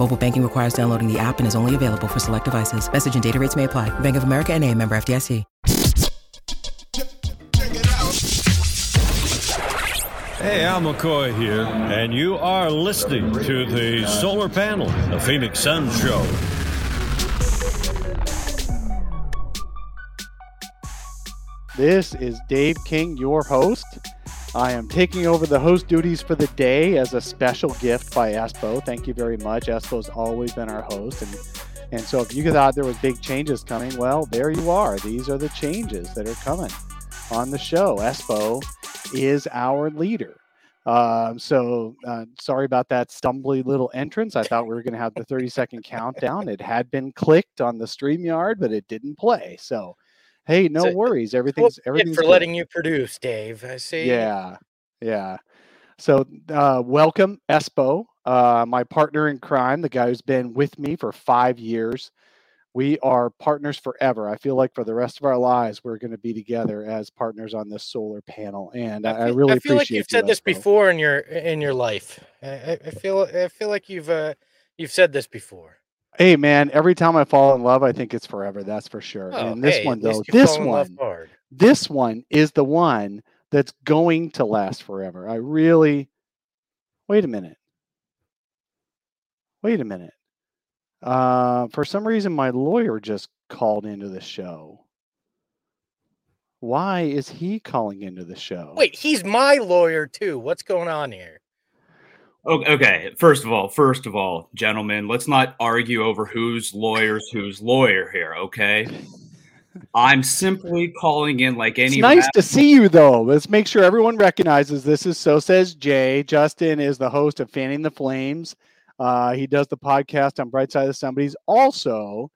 Mobile banking requires downloading the app and is only available for select devices. Message and data rates may apply. Bank of America and a member FDIC. Hey, Al McCoy here, and you are listening to the Solar Panel, the Phoenix Sun Show. This is Dave King, your host. I am taking over the host duties for the day as a special gift by Espo. Thank you very much. Espo's always been our host, and and so if you thought there was big changes coming, well, there you are. These are the changes that are coming on the show. Espo is our leader. Um, so uh, sorry about that stumbly little entrance. I thought we were going to have the 30 second countdown. It had been clicked on the StreamYard, but it didn't play. So hey, no So, worries. Everything's good everything's for good. letting you produce, Dave. I see. Yeah, yeah. So, uh, welcome, Espo, uh, my partner in crime, the guy who's been with me for five years. We are partners forever. I feel like for the rest of our lives, we're going to be together as partners on this solar panel, and I, I feel- really I feel like you've said you, this Espo. before in your in your life. I, I I feel I feel like you've uh you've said this before. Hey, man! Every time I fall in love, I think it's forever. That's for sure. Oh, and this hey, one, though, this fall in love one, this one is the one that's going to last forever. I really. Wait a minute. Wait a minute. Uh, for some reason, my lawyer just called into the show. Why is he calling into the show? Wait, he's my lawyer too. What's going on here? Okay, first of all, first of all, gentlemen, let's not argue over whose lawyer's whose lawyer here, okay? I'm simply calling in like It's any nice ra- to see you, though. Let's make sure everyone recognizes this is So Says Jay. Justin is the host of Fanning the Flames. Uh, he does the podcast on Bright Side of Somebody's. Also,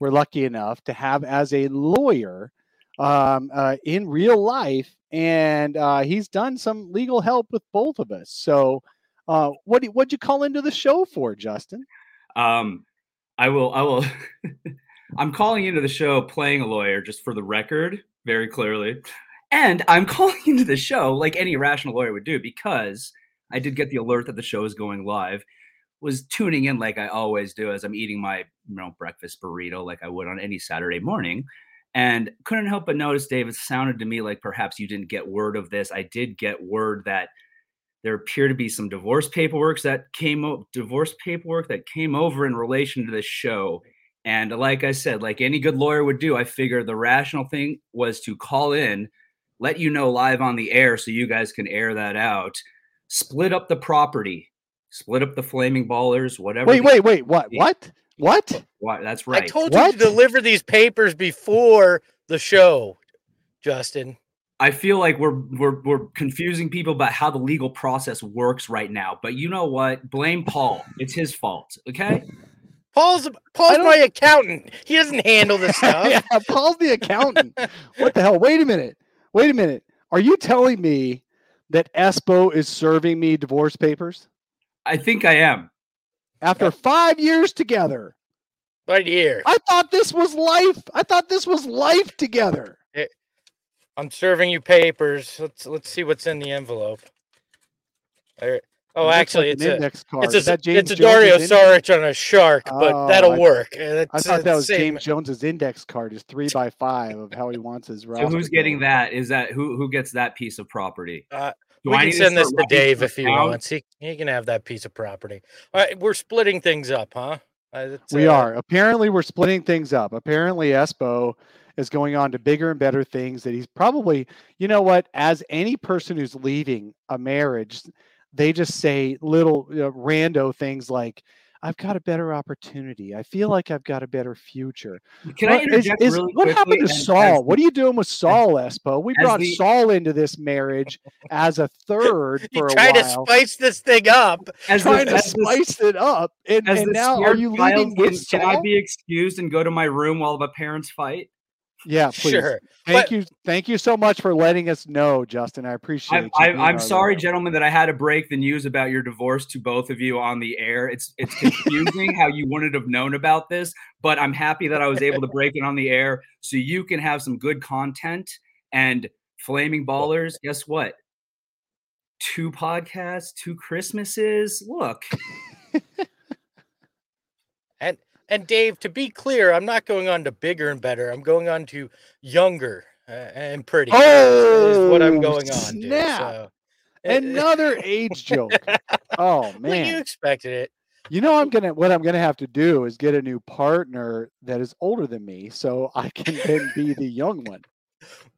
we're lucky enough to have as a lawyer um, uh, in real life, and uh, he's done some legal help with both of us. So, uh, what what'd you call into the show for, Justin? um I will I will I'm calling into the show playing a lawyer just for the record, very clearly. And I'm calling into the show like any rational lawyer would do because I did get the alert that the show is going live. Was tuning in like I always do as I'm eating my you know breakfast burrito like I would on any Saturday morning. And couldn't help but notice, Dave, it sounded to me like perhaps you didn't get word of this. I did get word that there appear to be some divorce paperwork that came o- divorce paperwork that came over in relation to this show. And like I said, like any good lawyer would do, I figured the rational thing was to call in, let you know live on the air so you guys can air that out, split up the property, split up the flaming ballers, whatever. Wait, wait, wait. What? What? What? Why- that's right. I told What? you to deliver these papers before the show, Justin. I feel like we're we're we're confusing people about how the legal process works right now. But you know what? Blame Paul. It's his fault. Okay. Paul's Paul's my accountant. He doesn't handle this stuff. yeah, Paul's the accountant. what the hell? Wait a minute. Wait a minute. Are you telling me that Espo is serving me divorce papers I think I am. after five years together? Right here. I thought this was life. I thought this was life together. I'm serving you papers. Let's let's see what's in the envelope. There- Oh, looks actually, like it's an a index card. it's a that James it's a Dario? Saric on a shark, but Oh, that'll I- work. Uh, I thought that was same- James Jones's index card, is three by five of how he wants his So who's getting going. that? Is that who who gets that piece of property? Uh, we I can send this to Dave if he down? wants. He he can have that piece of property. All right, we're splitting things up, huh? Uh, We uh, are. Apparently, we're splitting things up. Apparently, Espo is going on to bigger and better things. That he's probably, you know what, as any person who's leaving a marriage, they just say little you know, rando things like, I've got a better opportunity. I feel like I've got a better future. Can What I interject is- really what happened to as Saul? the- What are you doing with Saul, Espo? We brought the- Saul into this marriage as a third You for a try to spice this thing up. as the- trying to as the- spice it up, and, and now are you child, leaving can, with can I be excused and go to my room while the parents fight? Yeah, please. Sure. Thank But- you, thank you so much for letting us know, Justin. I appreciate. I'm, I'm, I'm sorry, gentlemen, that I had to break the news about your divorce to both of you on the air. It's it's confusing how you wouldn't have known about this, but I'm happy that I was able to break it on the air so you can have some good content. And flaming ballers, guess what? Two podcasts, two Christmases. Look, And Dave, to be clear, I'm not going on to bigger and better. I'm going on to younger uh, and pretty. is what I'm Oh, going on to. So. eh, Another age joke. Oh man, Well, you expected it. You know I'm gonna what I'm gonna have to do is get a new partner that is older than me so I can then be the young one.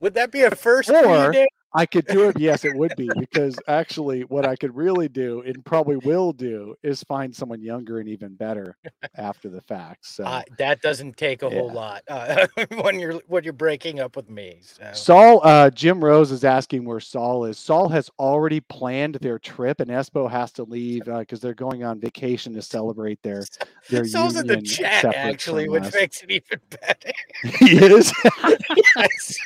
Would that be a first Or-? I could do it. Yes, it would be because actually, what I could really do and probably will do is find someone younger and even better after the fact. So, Uh, that doesn't take a whole lot uh, when you're when you're breaking up with me. So. Saul, uh, Jim Rose is asking where Saul is. Saul has already planned their trip, and Espo has to leave because they're going on vacation to celebrate their their Saul's in the chat actually, which us. makes it even better. he is. Yes.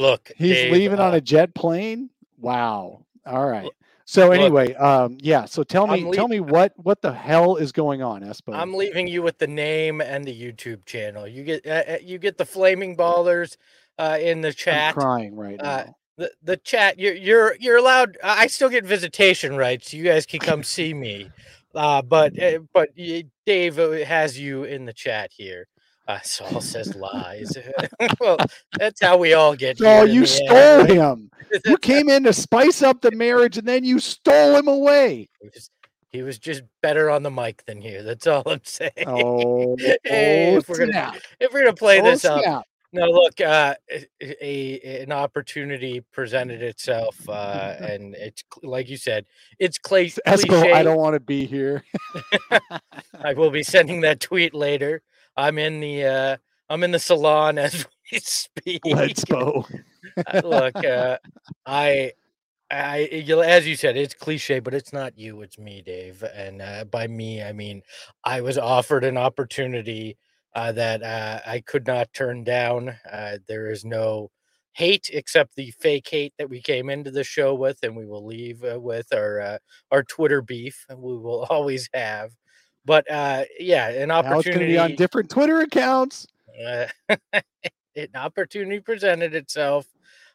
Look, He's Dave, leaving on uh, a jet plane. Wow. All right. So look, anyway, um, yeah. So tell me, I'm tell me what what the hell is going on, Espo? I'm leaving you with the name and the YouTube channel. You get uh, uh, you get the flaming ballers uh, in the I'm chat. crying right uh, now. The the chat. You're you're you're allowed. I still get visitation rights. You guys can come see me. Uh, but uh, but Dave has you in the chat here. Uh, Saul says lies. well, that's how we all get. So you stole end, him. You came in to spice up the marriage, and then you stole him away. He was, he was just better on the mic than you. That's all I'm saying. Oh, Hey, oh if we're gonna if we're gonna play Oh, this up, snap. no, look, uh, a, an opportunity presented itself, uh, and it's like you said, it's cla- Espo, cliche. I don't want to be here. I will be sending that tweet later. I'm in the uh, I'm in the salon as we speak. Let's go. Uh, look, uh, I, I, as you said, it's cliche, but it's not you, it's me, Dave. And uh, by me, I mean I was offered an opportunity uh, that uh, I could not turn down. Uh, there is no hate except the fake hate that we came into the show with, and we will leave uh, with our uh, our Twitter beef. and We will always have. But uh, yeah, an opportunity on different Twitter accounts. uh, an opportunity presented itself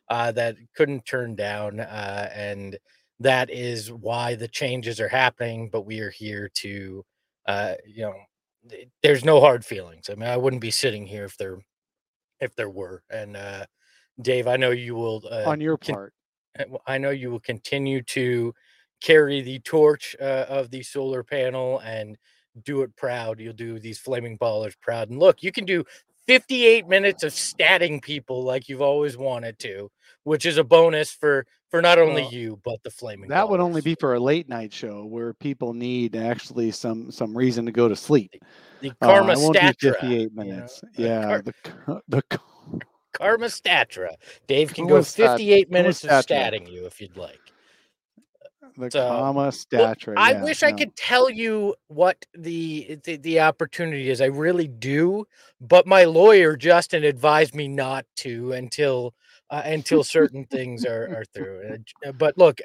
uh, that couldn't turn down, uh, and that is why the changes are happening. But we are here to, uh, you know, there's no hard feelings. I mean, I wouldn't be sitting here if there, if there were. And uh, Dave, I know you will uh, on your part. uh, w- I know you will continue to carry the torch uh, of the solar panel and do it proud. You'll do these flaming ballers proud. And look, you can do 58 minutes of statting people like you've always wanted to, which is a bonus for for not only Well, you but the flaming. That would only be for a late night show where people need actually some some reason to go to sleep. the Uh, karma I won't do statra. 58 you know, minutes. uh, yeah, Kar- the the karma statra. Dave can go 58 karma minutes of statting you if you'd like. The So, comma Well. I yeah, wish I could tell you what the, the the opportunity is. I really do, but my lawyer Justin advised me not to until uh, until certain things are are through. J- uh, But look,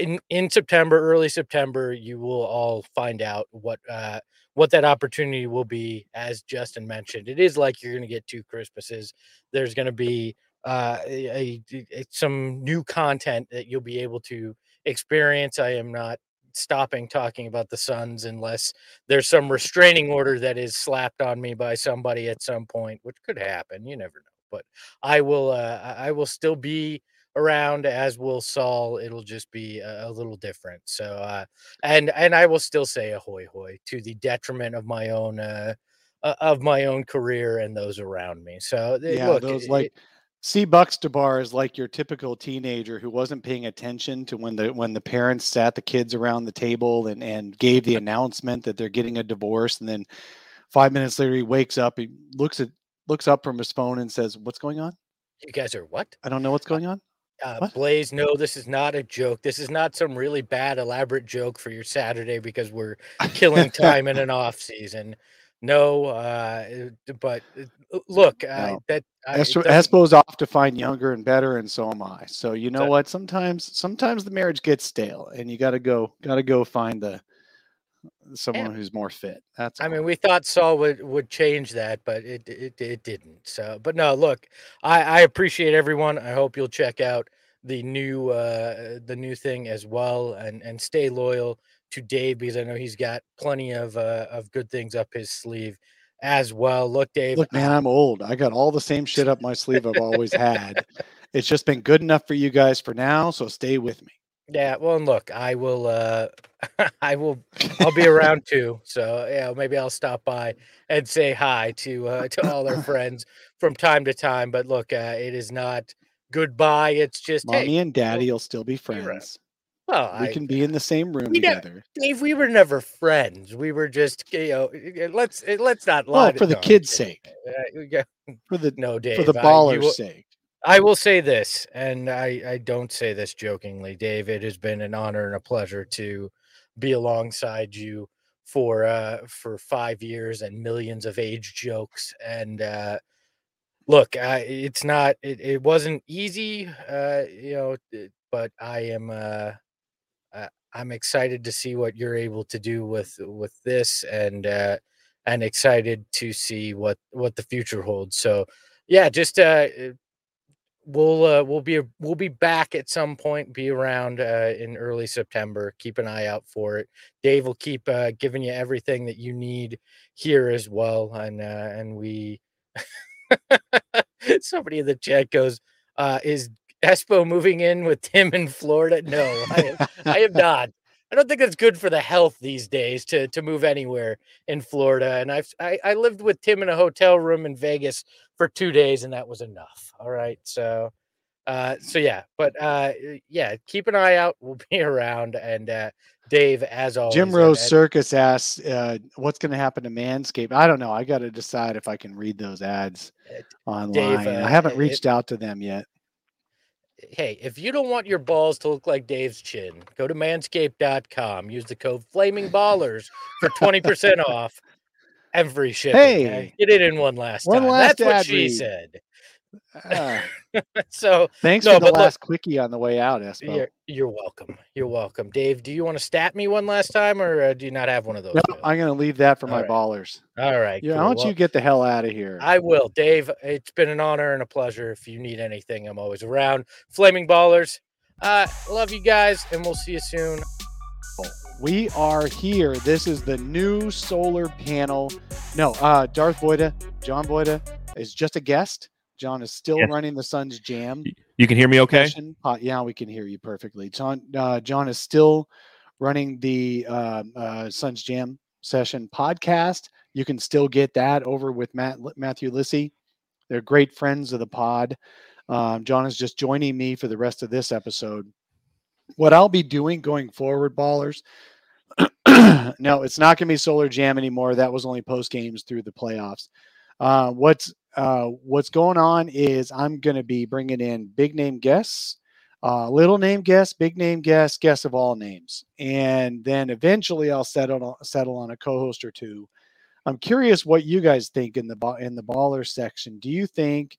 in in September, early September, you will all find out what uh, what that opportunity will be. As Justin mentioned, it is like you're going to get two Christmases. There's going to be uh, a, a- a- some new content that you'll be able to experience. I am not stopping talking about the Suns unless there's some restraining order that is slapped on me by somebody at some point, which could happen. You never know. But I will. Uh, I will still be around, as will Saul. It'll just be a, a little different. So, uh, and and I will still say ahoy hoy to the detriment of my own. Uh, uh, of my own career and those around me. So Yeah, look, those it- like C. Buxtabar is like your typical teenager who wasn't paying attention to when the when the parents sat the kids around the table and and gave the announcement that they're getting a divorce, and then five minutes later he wakes up, he looks at looks up from his phone and says, "What's going on? you guys are what? I don't know what's going on." Uh, Blaze, no, this is not a joke. This is not some really bad, elaborate joke for your Saturday because we're killing time in an off season. No, uh, uh, but uh, look, uh, No. that I, Espo- Espo's off to find younger and better, and so am I. So you know So- what? Sometimes sometimes the marriage gets stale, and you got to go got to go find the someone who's more fit. That's I all. mean, we thought Saul would would change that, but it it, it didn't. So, but no, look, I, I appreciate everyone. I hope you'll check out the new uh the new thing as well, and and stay loyal to Dave because I know he's got plenty of uh of good things up his sleeve as well. Look, Dave, Look, man, I'm old. I got all the same shit up my sleeve I've always had. It's just been good enough for you guys for now, so stay with me. Yeah, well, and look, I will. uh I will. I'll be around too. So yeah, maybe I'll stop by and say hi to uh, to all our friends from time to time. But look, uh, it is not goodbye. It's just Mommy hey. and Daddy will still be friends. Well, We I, can be in the same room together. Dave, we were never friends. We were just you know. eh, Let's eh, let's not lie. Well, for the no, kids' sake, Uh, for the no, Dave. for the I- ballers' will- sake. I will say this, and I, I don't say this jokingly, Dave. It has been an honor and a pleasure to be alongside you for uh for five years and millions of age jokes. And uh look, I, it's not it, it wasn't easy, uh, you know, uh, but I am uh, I'm excited to see what you're able to do with with this and uh and excited to see what what the future holds. So yeah, just uh uh, we'll uh, we'll be we'll be back at some point be around uh, in early september keep an eye out for it dave will keep uh, giving you everything that you need here as well and uh, and we somebody in the chat goes uh is espo moving in with tim in florida no i am, I am not i don't think that's good for the health these days to to move anywhere in florida and i've i, I lived with tim in a hotel room in vegas for two days and that was enough all right so uh so yeah but uh yeah keep an eye out we'll be around and uh dave as always Jim Rose and- Circus asks, uh, "What's going to happen to Manscaped?" I don't know. I got to decide if I can read those ads Uh, online. uh, I haven't it- reached out to them yet. Hey, if you don't want your balls to look like Dave's chin, go to manscaped.com. Use the code flaming ballers for 20% off every shipping. Hey, Uh, get it in one last one time. last That's what she read. said. So thanks No, for the but look- last quickie on the way out, Espo. you're, you're welcome. You're welcome. Dave, do you want to stat me one last time or uh, do you not have one of those? No. I'm going to leave that for my All right. ballers. All right. Yeah, cool. why don't Well, you get the hell out of here? I will, Dave. It's been an honor and a pleasure. If you need anything, I'm always around. Flaming Ballers. Uh, love you guys, and we'll see you soon. We are here. This is the new solar panel. No, uh, Darth Voita, John Voita is just a guest. John is still Yes. running the Sun's Jam. You can hear me okay? Uh, yeah, we can hear you perfectly. John, uh, John is still running the um, uh, Sun's Jam session podcast. You can still get that over with Matt Matthew Lissy. They're great friends of the pod. Um, John is just joining me for the rest of this episode. What I'll be doing going forward, ballers. no, it's not going to be Solar Jam anymore. That was only post games through the playoffs. Uh, what's uh, what's going on is I'm going to be bringing in big name guests, uh, little name guests, big name guests, guests of all names, and then eventually I'll settle on, settle on a co-host or two. I'm curious what you guys think in the in the baller section. Do you think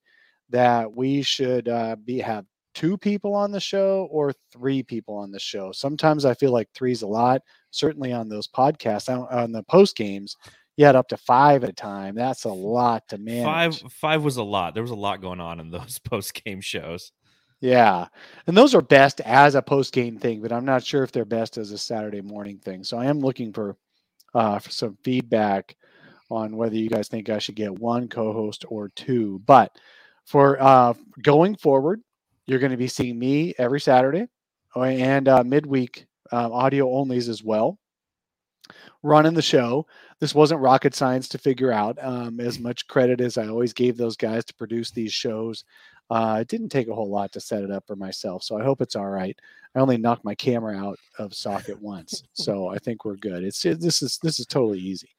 that we should uh, be have two people on the show or three people on the show? Sometimes I feel like three's a lot. Certainly on those podcasts, on the post games, you had up to five at a time. That's a lot to manage. Five five was a lot. There was a lot going on in those post game shows. Yeah. And those are best as a post game thing, but I'm not sure if they're best as a Saturday morning thing. So I am looking for uh for some feedback on whether you guys think I should get one co-host or two. But for uh going forward, you're going to be seeing me every Saturday uh, and uh midweek uh, audio onlys as well. Running the show. This wasn't rocket science to figure out. Um, as much credit as I always gave those guys to produce these shows, uh, it didn't take a whole lot to set it up for myself. So I hope it's all right. I only knocked my camera out of socket once, so I think we're good. It's it, this is this is totally easy.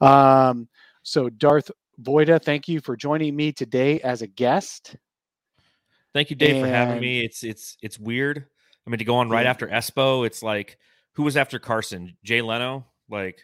Um, so Darth Voita, thank you for joining me today as a guest. Thank you, Dave, for having me. It's it's it's weird. I mean, to go on right Yeah. after Espo, it's like who was after Carson? Jay Leno? Like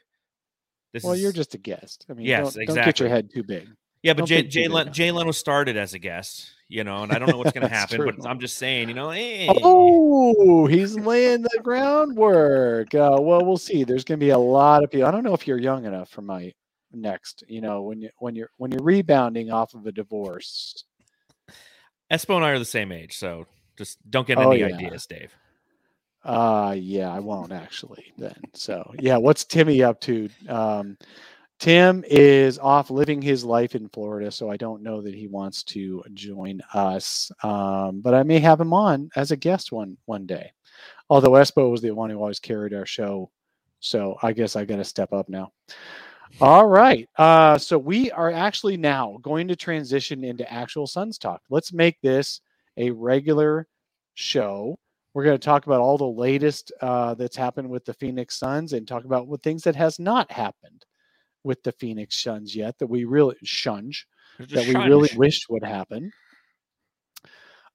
this Well, is you're just a guest. I mean, Yes, don't, don't get your head too big. yeah, but Jay Jay, Len- Jay Leno started as a guest, you know, and I don't know what's going to happen, but. I'm just saying, you know, hey, Oh, he's laying the groundwork. Uh, well, we'll see. There's going to be a lot of people. I don't know if you're young enough for my next. You know, when you when you're when you're rebounding off of a divorce. Espo and I are the same age, so just don't get Oh, any yeah. ideas, Dave. Uh yeah, I won't actually then. So yeah, what's Timmy up to? Um, Tim is off living his life in Florida, so I don't know that he wants to join us. Um, but I may have him on as a guest one one day. Although Espo was the one who always carried our show, so I guess I got to step up now. All right. Uh, so we are actually now going to transition into actual Suns talk. Let's make this a regular show. We're going to talk about all the latest uh, that's happened with the Phoenix Suns and talk about what things that has not happened with the Phoenix Suns yet that we really shunge that we really shunge. wished would happen.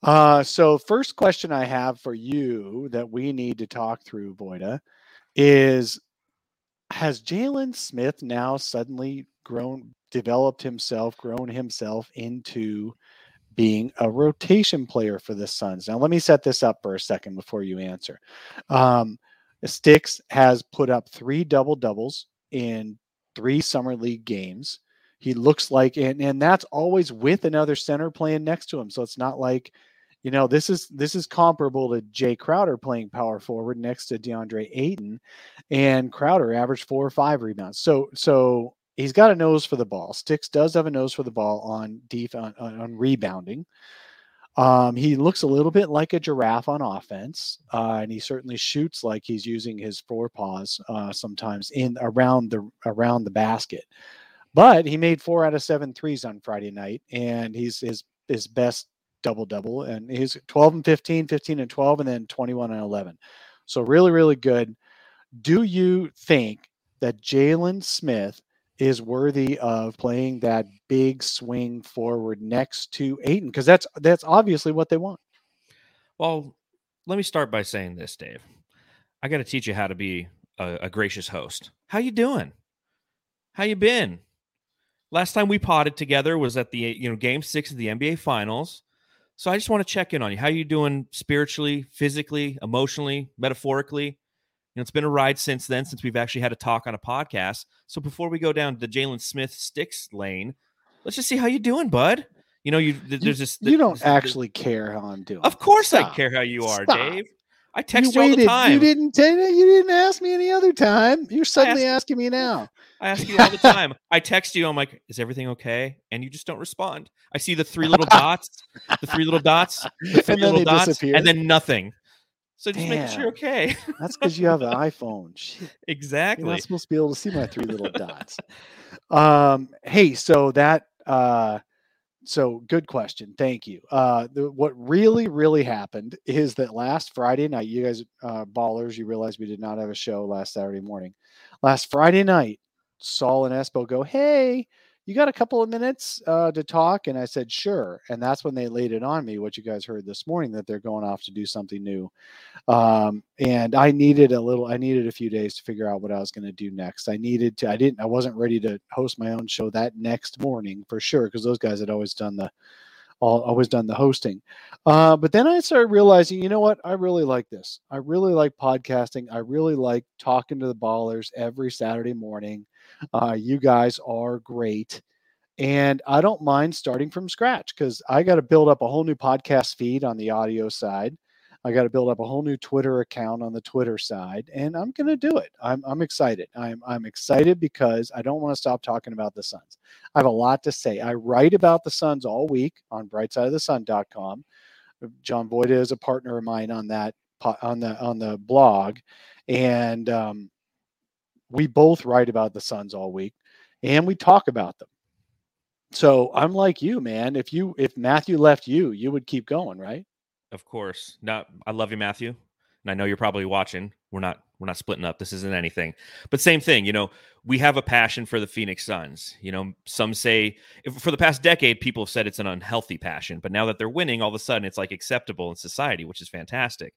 Uh, so first question I have for you that we need to talk through, Voita, is has Jalen Smith now suddenly grown, developed himself, grown himself into being a rotation player for the Suns? Now, let me set this up for a second before you answer. Um, Stix has put up three double doubles in three summer league games. He looks like, and, and that's always with another center playing next to him. So it's not like, you know, this is this is comparable to Jay Crowder playing power forward next to DeAndre Ayton, and Crowder averaged four or five rebounds. So so he's got a nose for the ball. Stix does have a nose for the ball on def on, on, rebounding. Um, he looks a little bit like a giraffe on offense, uh, and he certainly shoots like he's using his forepaws uh, sometimes in around the around the basket. But he made four out of seven threes on Friday night, and he's his his best double double, and he's 12 and 15, 15 and 12, and then 21 and 11. So really, really good. Do you think that Jalen Smith is worthy of playing that big swing forward next to Ayton? Because that's that's obviously what they want. Well, let me start by saying this, Dave. I got to teach you how to be a, a gracious host. How you doing? How you been? Last time we potted together was at the you know game six of the NBA Finals. So I just want to check in on you. How you doing spiritually, physically, emotionally, metaphorically? You know, it's been a ride since then, since we've actually had a talk on a podcast. So before we go down the Jalen Smith Stix lane, let's just see how you're doing, bud. You know, you th- You, there's this. you don't this- actually care how I'm doing. Of course, I care how you are, Stop. Dave. I text you, all the time. You didn't you didn't ask me any other time. You're suddenly asking me now. I ask you all the time. I text you. I'm like, "Is everything okay?" And you just don't respond. I see the three little dots, the three little dots, the three And then little they dots, disappear. and then nothing. So just making sure you're okay. That's because you have an iPhone. Shit. You're exactly. not supposed to be able to see my three little dots. Um, hey, so that uh so good question. Thank you. Uh the, what really, really happened is that last Friday night, you guys uh ballers, you realize we did not have a show last Saturday morning. Last Friday night, Saul and Espo go, Hey, you got a couple of minutes uh, to talk? And I said, Sure. And that's when they laid it on me, what you guys heard this morning, that they're going off to do something new um, and I needed a little. I needed a few days to figure out what I was going to do next. I needed to. I didn't. I wasn't ready to host my own show that next morning for sure because those guys had always done the, all always done the hosting. Uh, but then I started realizing, you know what? I really like this. I really like podcasting. I really like talking to the ballers every Saturday morning. Uh, you guys are great. And I don't mind starting from scratch because I got to build up a whole new podcast feed on the audio side. I got to build up a whole new Twitter account on the Twitter side, and I'm going to do it. I'm, I'm excited. I'm, I'm excited because I don't want to stop talking about the Suns. I have a lot to say. I write about the Suns all week on brightsideofthesun.com. John Voita is a partner of mine on that on the on the blog, and um, we both write about the Suns all week and we talk about them. So I'm like you, man. If you if Matthew left you, you would keep going, right? Of course. Not I love you, Matthew. And I know you're probably watching. We're not we're not splitting up. This isn't anything. But same thing, you know, we have a passion for the Phoenix Suns. You know, some say for the past decade people have said it's an unhealthy passion, but now that they're winning, all of a sudden it's like acceptable in society, which is fantastic.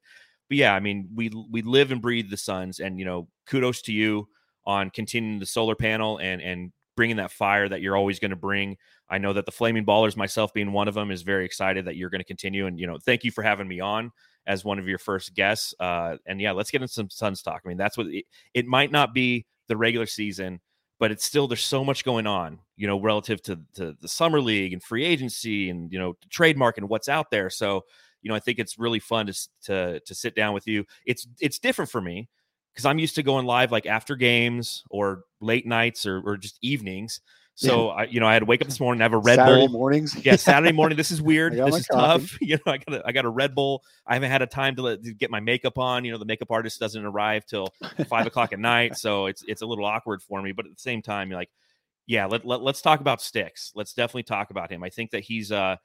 But yeah, I mean, we we live and breathe the Suns and you know, kudos to you on continuing the solar panel and and bringing that fire that you're always going to bring. I know that the Flaming Ballers, myself being one of them, is very excited that you're going to continue. And you know, thank you for having me on as one of your first guests. Uh, and yeah, let's get into some Suns talk. I mean, that's what it, it might not be the regular season, but it's still there's so much going on, you know, relative to, to the summer league and free agency and you know trademark and what's out there. So you know, I think it's really fun to to to sit down with you. It's it's different for me because I'm used to going live like after games or late nights or, or just evenings. So yeah. I, you know, I had to wake up this morning, have a Red Saturday Bull mornings. yeah, Saturday morning. This is weird. This is coffee. tough. You know, I got a, I got a Red Bull. I haven't had a time to, let, to get my makeup on. You know, the makeup artist doesn't arrive till five o'clock at night, so it's it's a little awkward for me. But at the same time, you're like, yeah, let, let let's talk about Stix. Let's definitely talk about him. I think that he's uh.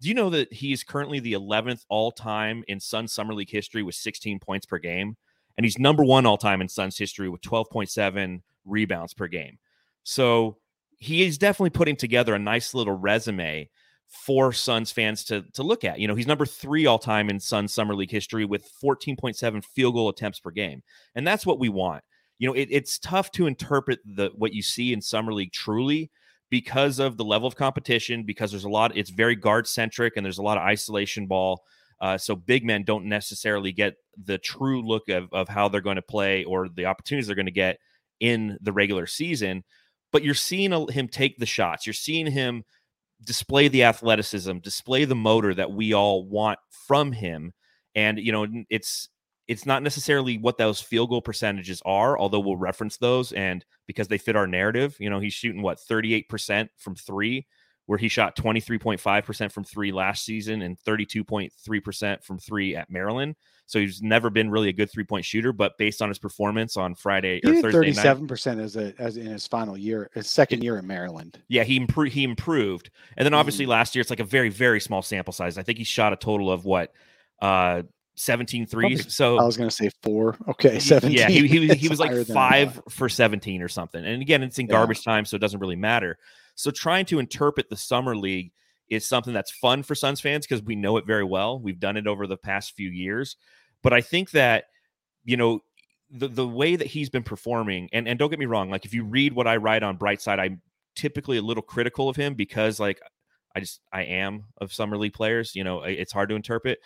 Do you know that he's currently the 11th all time in Sun Summer League history with 16 points per game? And he's number one all time in Suns history with 12.7 rebounds per game. So he is definitely putting together a nice little resume for Suns fans to to look at. You know, he's number three all time in Suns summer league history with 14.7 field goal attempts per game, and that's what we want. You know, it, it's tough to interpret the what you see in summer league truly because of the level of competition. Because there's a lot, it's very guard centric, and there's a lot of isolation ball. Uh, so big men don't necessarily get the true look of, of how they're going to play or the opportunities they're going to get in the regular season. But you're seeing a, him take the shots. You're seeing him display the athleticism, display the motor that we all want from him. And you know, it's it's not necessarily what those field goal percentages are, although we'll reference those and because they fit our narrative. You know, he's shooting what 38% from three where he shot 23.5% from three last season and 32.3% from three at Maryland. So he's never been really a good three point shooter, but based on his performance on Friday or Thursday thirty-seven night, percent as a as in his final year, his second year in Maryland. yeah, he improved. He improved, and then obviously Mhm. last year it's like a very very small sample size. I think he shot a total of what, uh, 17 threes. Probably- so I was going to say four. Okay, Y- seventeen. Yeah, he, he, was- he was like higher than I five for 17 or something. And again, it's in Yeah. garbage time, so it doesn't really matter. So trying to interpret the summer league is something that's fun for Suns fans because we know it very well. We've done it over the past few years. But I think that, you know, the, the way that he's been performing, and, and don't get me wrong, like if you read what I write on Brightside, I'm typically a little critical of him because like I just I am of summer league players. You know, it's hard to interpret.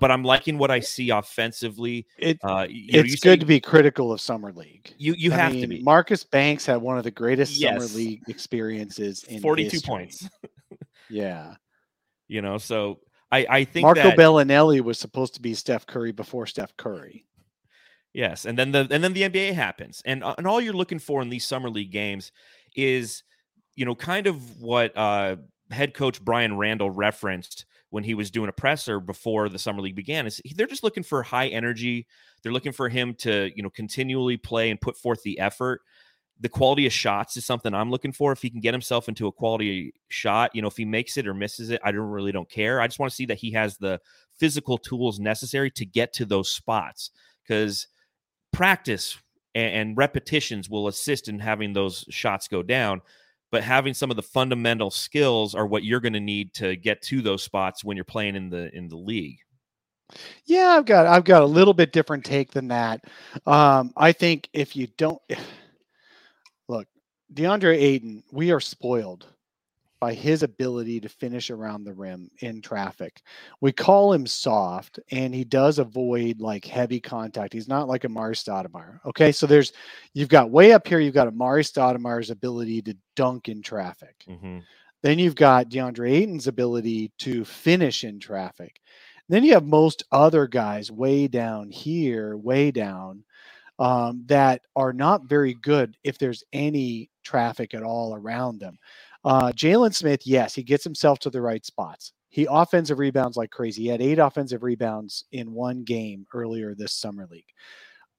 But I'm liking what I see offensively. It, Uh, you it's you good say- to be critical of summer league. you you I have mean, to be Marcus Banks had one of the greatest Yes. summer league experiences in 42 history. points. Yeah, You know, so I I think Marco that Belinelli was supposed to be Steph Curry before Steph Curry. yes, and then the and then the NBA happens, and uh, and all you're looking for in these summer league games is you know kind of what uh, head coach Brian Randle referenced when he was doing a presser before the summer league began. Is they're just looking for high energy. They're looking for him to you know continually play and put forth the effort. the quality of shots is something I'm looking for. If he can get himself into a quality shot, you know, if he makes it or misses it, I don't really don't care. I just want to see that he has the physical tools necessary to get to those spots because practice and, and repetitions will assist in having those shots go down. But having some of the fundamental skills are what you're going to need to get to those spots when you're playing in the in the league. Yeah, I've got I've got a little bit different take than that. Um, I think if you don't look, DeAndre Ayton, we are spoiled by his ability to finish around the rim in traffic. We call him soft, and he does avoid like heavy contact. He's not like a Amar'e Stoudemire. Okay, so there's you've got way up here. You've got a Amar'e Stoudemire's ability to dunk in traffic. Mm-hmm. Then you've got DeAndre Ayton's ability to finish in traffic. Then you have most other guys way down here, way down, um, that are not very good if there's any traffic at all around them. Uh, Jalen Smith, yes, he gets himself to the right spots. He offensive rebounds like crazy. He had eight offensive rebounds in one game earlier this summer league.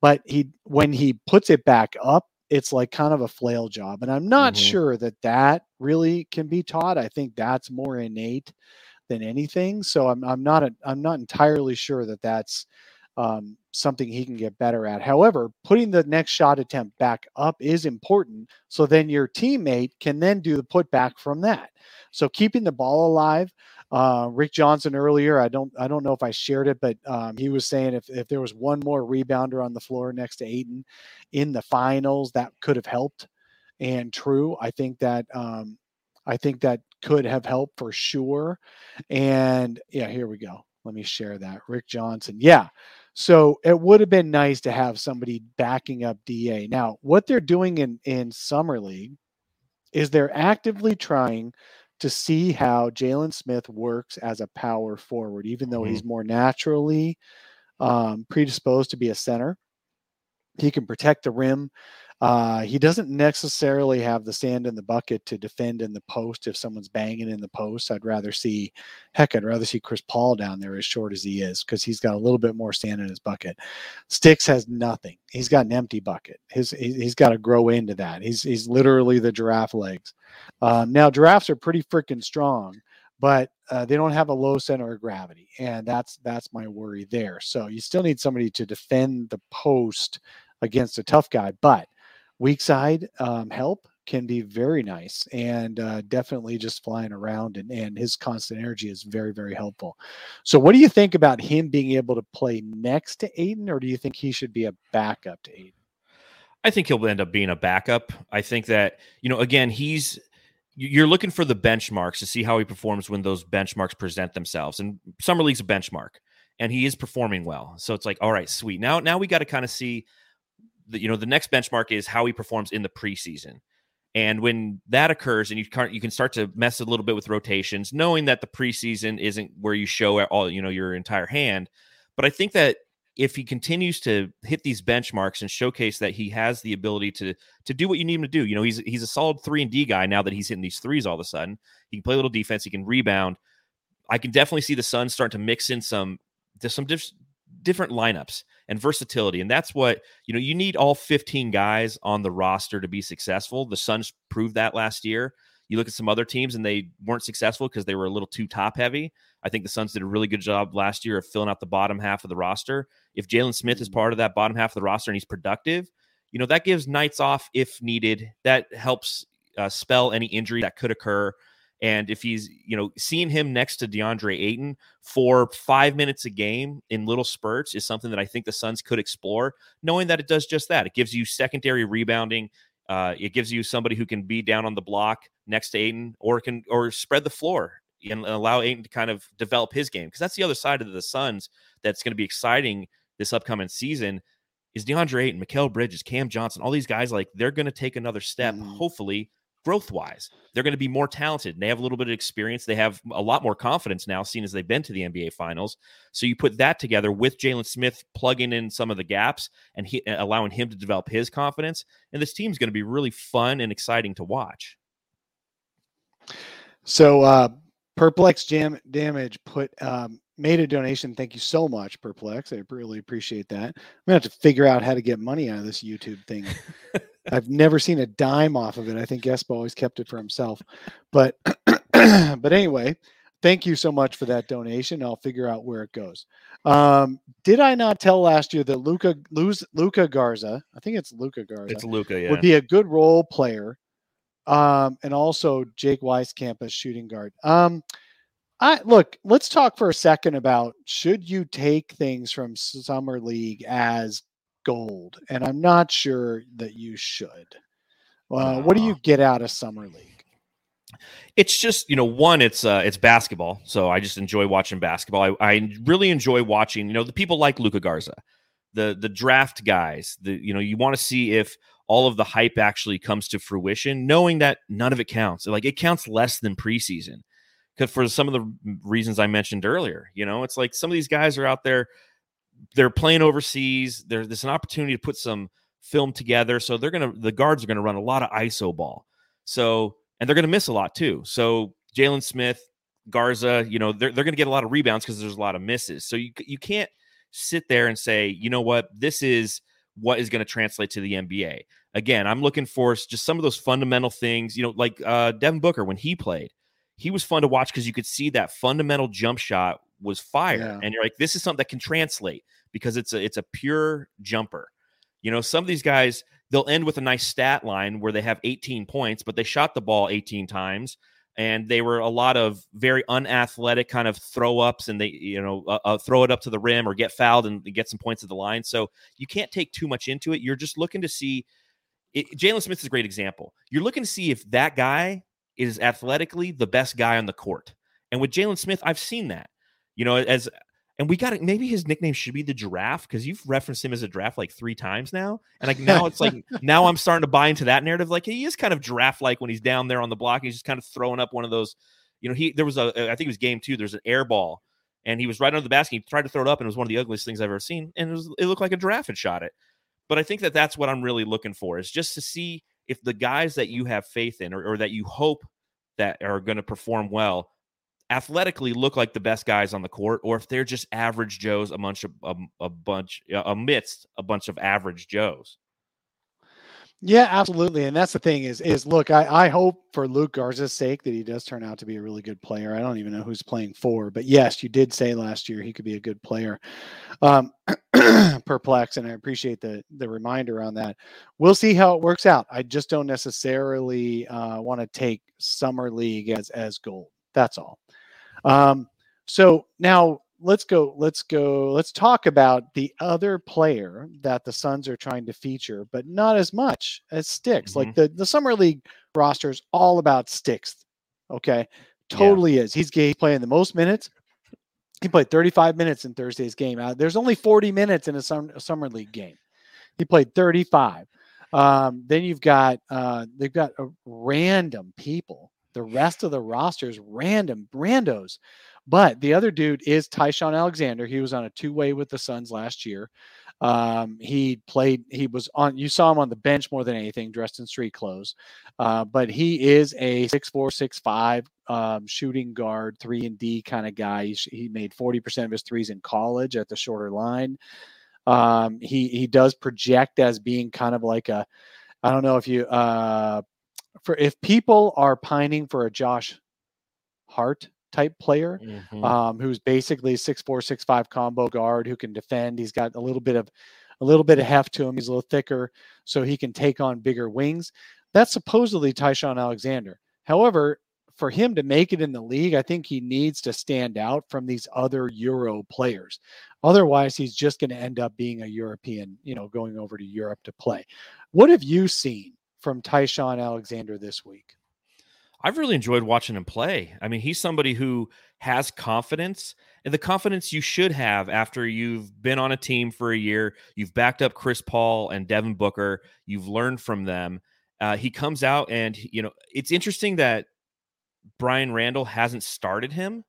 But he when he puts it back up, it's like kind of a flail job. And I'm not Mhm. sure that that really can be taught. I think that's more innate than anything. So I'm I'm not a, I'm not entirely sure that that's um, something he can get better at. However, putting the next shot attempt back up is important. So then your teammate can then do the putback from that. So keeping the ball alive. Uh, Rick Johnson earlier, I don't I don't know if I shared it, but um, he was saying if if there was one more rebounder on the floor next to Ayton in the finals, that could have helped. And true, I think that um, I think that could have helped for sure. And yeah, here we go. Let me share that. Rick Johnson. Yeah. So it would have been nice to have somebody backing up DA. Now, what they're doing in in summer league is they're actively trying to see how Jalen Smith works as a power forward, even though he's more naturally um, predisposed to be a center. He can protect the rim. Uh, he doesn't necessarily have the sand in the bucket to defend in the post if someone's banging in the post. I'd rather see, heck, I'd rather see Chris Paul down there as short as he is because he's got a little bit more sand in his bucket. Stix has nothing. He's got an empty bucket. His he- he's got to grow into that. He's he's literally the giraffe legs. Um, now giraffes are pretty freaking strong, but uh, they don't have a low center of gravity, and that's that's my worry there. So you still need somebody to defend the post against a tough guy, but weak side um, help can be very nice and uh, definitely just flying around and, and his constant energy is very very helpful so what do you think about him being able to play next to ayton or do you think he should be a backup to ayton I think he'll end up being a backup. I think that, you know, again, he's you're looking for the benchmarks to see how he performs when those benchmarks present themselves. And summer league's a benchmark, and he is performing well. So it's like, all right, sweet. Now, now we got to kind of see the, you know, the next benchmark is how he performs in the preseason. And when that occurs, and you can you can start to mess a little bit with rotations, knowing that the preseason isn't where you show all you know your entire hand. But I think that if he continues to hit these benchmarks and showcase that he has the ability to to do what you need him to do, you know, he's he's a solid three and D guy now that he's hitting these threes all of a sudden. He can play a little defense, he can rebound. I can definitely see the Suns starting to mix in some some diff- different lineups and versatility, and that's what you know. You need all 15 guys on the roster to be successful. The Suns proved that last year. You look at some other teams and they weren't successful because they were a little too top heavy. I think the Suns did a really good job last year of filling out the bottom half of the roster. If Jalen Smith is part of that bottom half of the roster and he's productive, you know, that gives nights off if needed. That helps uh, spell any injury that could occur. And if he's, you know, seeing him next to DeAndre Ayton for five minutes a game in little spurts is something that I think the Suns could explore, knowing that it does just that. It gives you secondary rebounding. Uh, it gives you somebody who can be down on the block next to Ayton or can or spread the floor and allow Ayton to kind of develop his game. Because that's the other side of the Suns that's going to be exciting this upcoming season is DeAndre Ayton, Mikal Bridges, Cam Johnson, all these guys like they're going to take another step, Mhm. hopefully growth wise. They're going to be more talented. They have a little bit of experience. They have a lot more confidence now, seeing as they've been to the NBA finals. So you put that together with Jalen Smith plugging in some of the gaps and he, allowing him to develop his confidence. And this team's going to be really fun and exciting to watch. So uh Perplex Jam Damage put um made a donation. Thank you so much, Perplex. I really appreciate that. I'm gonna have to figure out how to get money out of this YouTube thing. I've never seen a dime off of it. I think Espo always kept it for himself. But but anyway, thank you so much for that donation. I'll figure out where it goes. Um, did I not tell last year that Luka Luka Garza, I think it's Luka Garza, It's Luka, yeah. would be a good role player. Um, and also Jake Wieskamp as shooting guard. Um, I look, let's talk for a second about should you take things from summer league as gold? And I'm not sure that you should. Uh, what do you get out of summer league? it's just you know one it's uh it's basketball so i just enjoy watching basketball i, I really enjoy watching you know the people like luka garza the the draft guys the you know you want to see if all of the hype actually comes to fruition knowing that none of it counts like it counts less than preseason because for some of the reasons i mentioned earlier you know it's like some of these guys are out there they're playing overseas there, there's an opportunity to put some film together so they're gonna the guards are gonna run a lot of iso ball so and they're to miss a lot too. So Jalen Smith, Garza, you know, they're, they're to get a lot of rebounds because there's a lot of misses. So you you can't sit there and say, you know what, this is what is going to translate to the NBA. again, I'm looking for just some of those fundamental things, you know, like uh, Devin Booker when he played, he was fun to watch because you could see that fundamental jump shot was fire, Yeah. and you're like, this is something that can translate because it's a it's a pure jumper. You know, some of these guys they'll end with a nice stat line where they have 18 points, but they shot the ball 18 times. And they were a lot of very unathletic kind of throw ups, and they, you know, uh, uh, throw it up to the rim or get fouled and get some points at the line. So you can't take too much into it. You're just looking to see it, Jalen Smith is a great example. You're looking to see if that guy is athletically the best guy on the court. And with Jalen Smith, I've seen that. You know, as and we got it. Maybe his nickname should be the giraffe because you've referenced him as a giraffe like three times now. And like now it's like now I'm starting to buy into that narrative. Like he is kind of giraffe like when he's down there on the block. He's just kind of throwing up one of those. You know, he there was a I think it was game two. There's an air ball, and he was right under the basket. He tried to throw it up, and it was one of the ugliest things I've ever seen. And it was it looked like a giraffe had shot it. But I think that that's what I'm really looking for is just to see if the guys that you have faith in or, or that you hope that are going to perform well athletically look like the best guys on the court or if they're just average joes amongst a, a, a bunch uh, amidst a bunch of average joes Yeah, absolutely. And that's the thing is, is look, I, I hope for Luka Garza's sake that he does turn out to be a really good player. I don't even know who's playing for, but yes, you did say last year he could be a good player. Um, perplex, and I appreciate the the reminder on that. We'll see how it works out. I just don't necessarily uh, want to take summer league as as gold. That's all. Um, so now let's go let's go let's talk about the other player that the suns are trying to feature but not as much as Stix. Like the the summer league roster is all about Stix okay? Totally is. He's, he's playing the most minutes. He played 35 minutes in thursday's game. Uh, there's only 40 minutes in a, sum, a summer league game. He played 35 um, then you've got uh, they've got random people the rest of the roster is random randos but the other dude is Ty-Shon Alexander. He was on a two way with the Suns last year. Um, he played, he was on, you saw him on the bench more than anything, dressed in street clothes. Uh, but he is a six four, six five um, shooting guard, three and D kind of guy. He, he made 40% of his threes in college at the shorter line. Um, he, he does project as being kind of like a, I don't know if you, uh, for if people are pining for a Josh Hart type player Mhm. um, who's basically six four six five combo guard who can defend. He's got a little bit of a little bit of heft to him. He's a little thicker, so he can take on bigger wings. That's supposedly Ty-Shon Alexander. However, for him to make it in the league, I think he needs to stand out from these other Euro players. Otherwise, he's just going to end up being a European, you know, going over to Europe to play. What have you seen from Ty-Shon Alexander this week? I've really enjoyed watching him play. I mean, he's somebody who has confidence and the confidence you should have after you've been on a team for a year. You've backed up Chris Paul and Devin Booker. You've learned from them. Uh, he comes out and, you know, it's interesting that Brian Randle hasn't started him.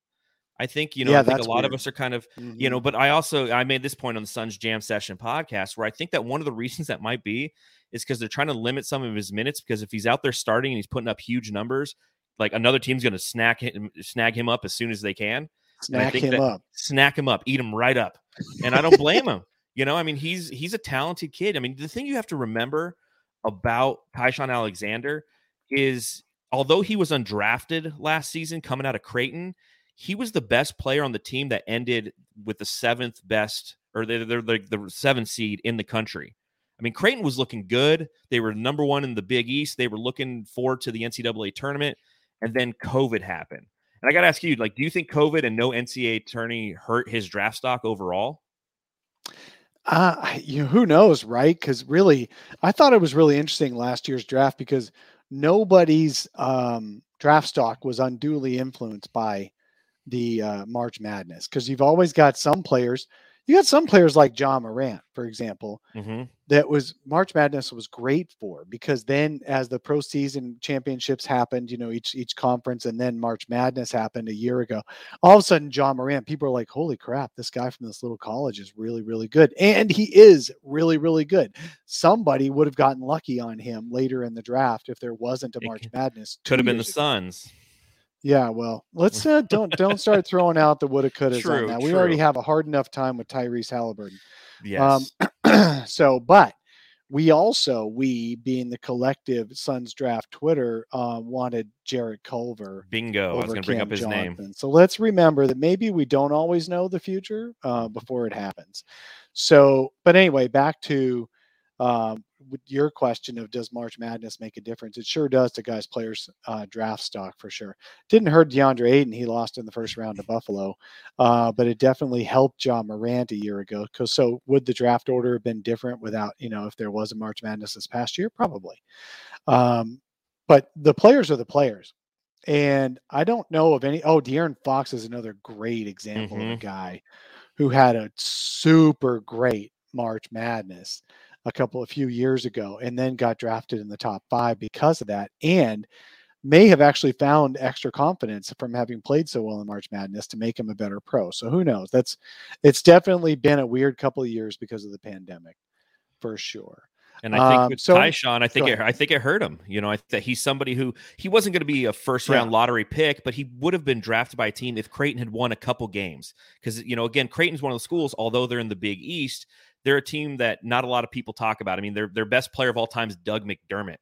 I think, you know, Yeah, I think a lot of us are kind of, you mm-hmm. know, but I also, I made this point on the Suns Jam Session podcast where I think that one of the reasons that might be is because they're trying to limit some of his minutes because if he's out there starting and he's putting up huge numbers, like another team's going to snack him, snag him up as soon as they can, Snack him that- up. snack him up, eat him right up. And I don't blame him. You know, I mean, he's he's a talented kid. I mean, the thing you have to remember about Ty-Shon Alexander is although he was undrafted last season coming out of Creighton, he was the best player on the team that ended with the seventh best or they're, they're the, seventh seed in the country. I mean, Creighton was looking good. They were number one in the Big East. They were looking forward to the NCAA tournament, and then COVID happened. And I got to ask you, like, do you think COVID and no NCAA tourney hurt his draft stock overall? Uh, you who knows, right? Because really, I thought it was really interesting last year's draft because nobody's um, draft stock was unduly influenced by the uh, March Madness. Because you've always got some players, you got some players like Ja Morant, for example, Mm-hmm. that was March Madness was great for because then as the pro season championships happened, you know, each each conference and then March Madness happened a year ago. All of a sudden, Ja Morant, people are like, holy crap, this guy from this little college is really, really good. And he is really, really good. Somebody would have gotten lucky on him later in the draft if there wasn't a March c- Madness. Could have been the ago. Suns. Yeah, well, let's uh, don't don't start throwing out the woulda couldas on True, that. We already have a hard enough time with Tyrese Halliburton. Yes. Um, so, but we also, we being the collective Suns draft Twitter, uh, wanted Jarrett Culver. Bingo. I was going to bring up his Johnson. name. So let's remember that maybe we don't always know the future uh, before it happens. So, but anyway, back to um, with your question of does March Madness make a difference? It sure does to guys' players' uh, draft stock for sure. Didn't hurt DeAndre Ayton; he lost in the first round to Buffalo, uh, but it definitely helped Ja Morant a year ago. Because so would the draft order have been different without you know if there was a March Madness this past year? Probably. Um, but the players are the players. And I don't know of any. Oh, De'Aaron Fox is another great example mm-hmm. of a mm-hmm. guy who had a super great March Madness a couple of few years ago and then got drafted in the top five because of that and may have actually found extra confidence from having played so well in March Madness to make him a better pro. So who knows? That's it's definitely been a weird couple of years because of the pandemic, for sure. And I think um, with so, Ty-Shon, I think it, I think it hurt him. You know, I that he's somebody who he wasn't going to be a first round yeah. lottery pick, but he would have been drafted by a team if Creighton had won a couple games. Because you know, again, Creighton's one of the schools, although they're in the Big East, they're a team that not a lot of people talk about. I mean, their their best player of all time is Doug McDermott.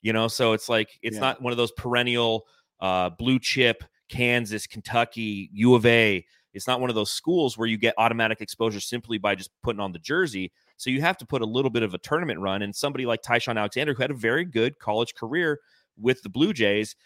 You know, so it's like it's yeah. not one of those perennial uh, blue chip Kansas, Kentucky, U of A. It's not one of those schools where you get automatic exposure simply by just putting on the jersey. So you have to put a little bit of a tournament run. And somebody like Ty-Shon Alexander, who had a very good college career with the Blue Jays,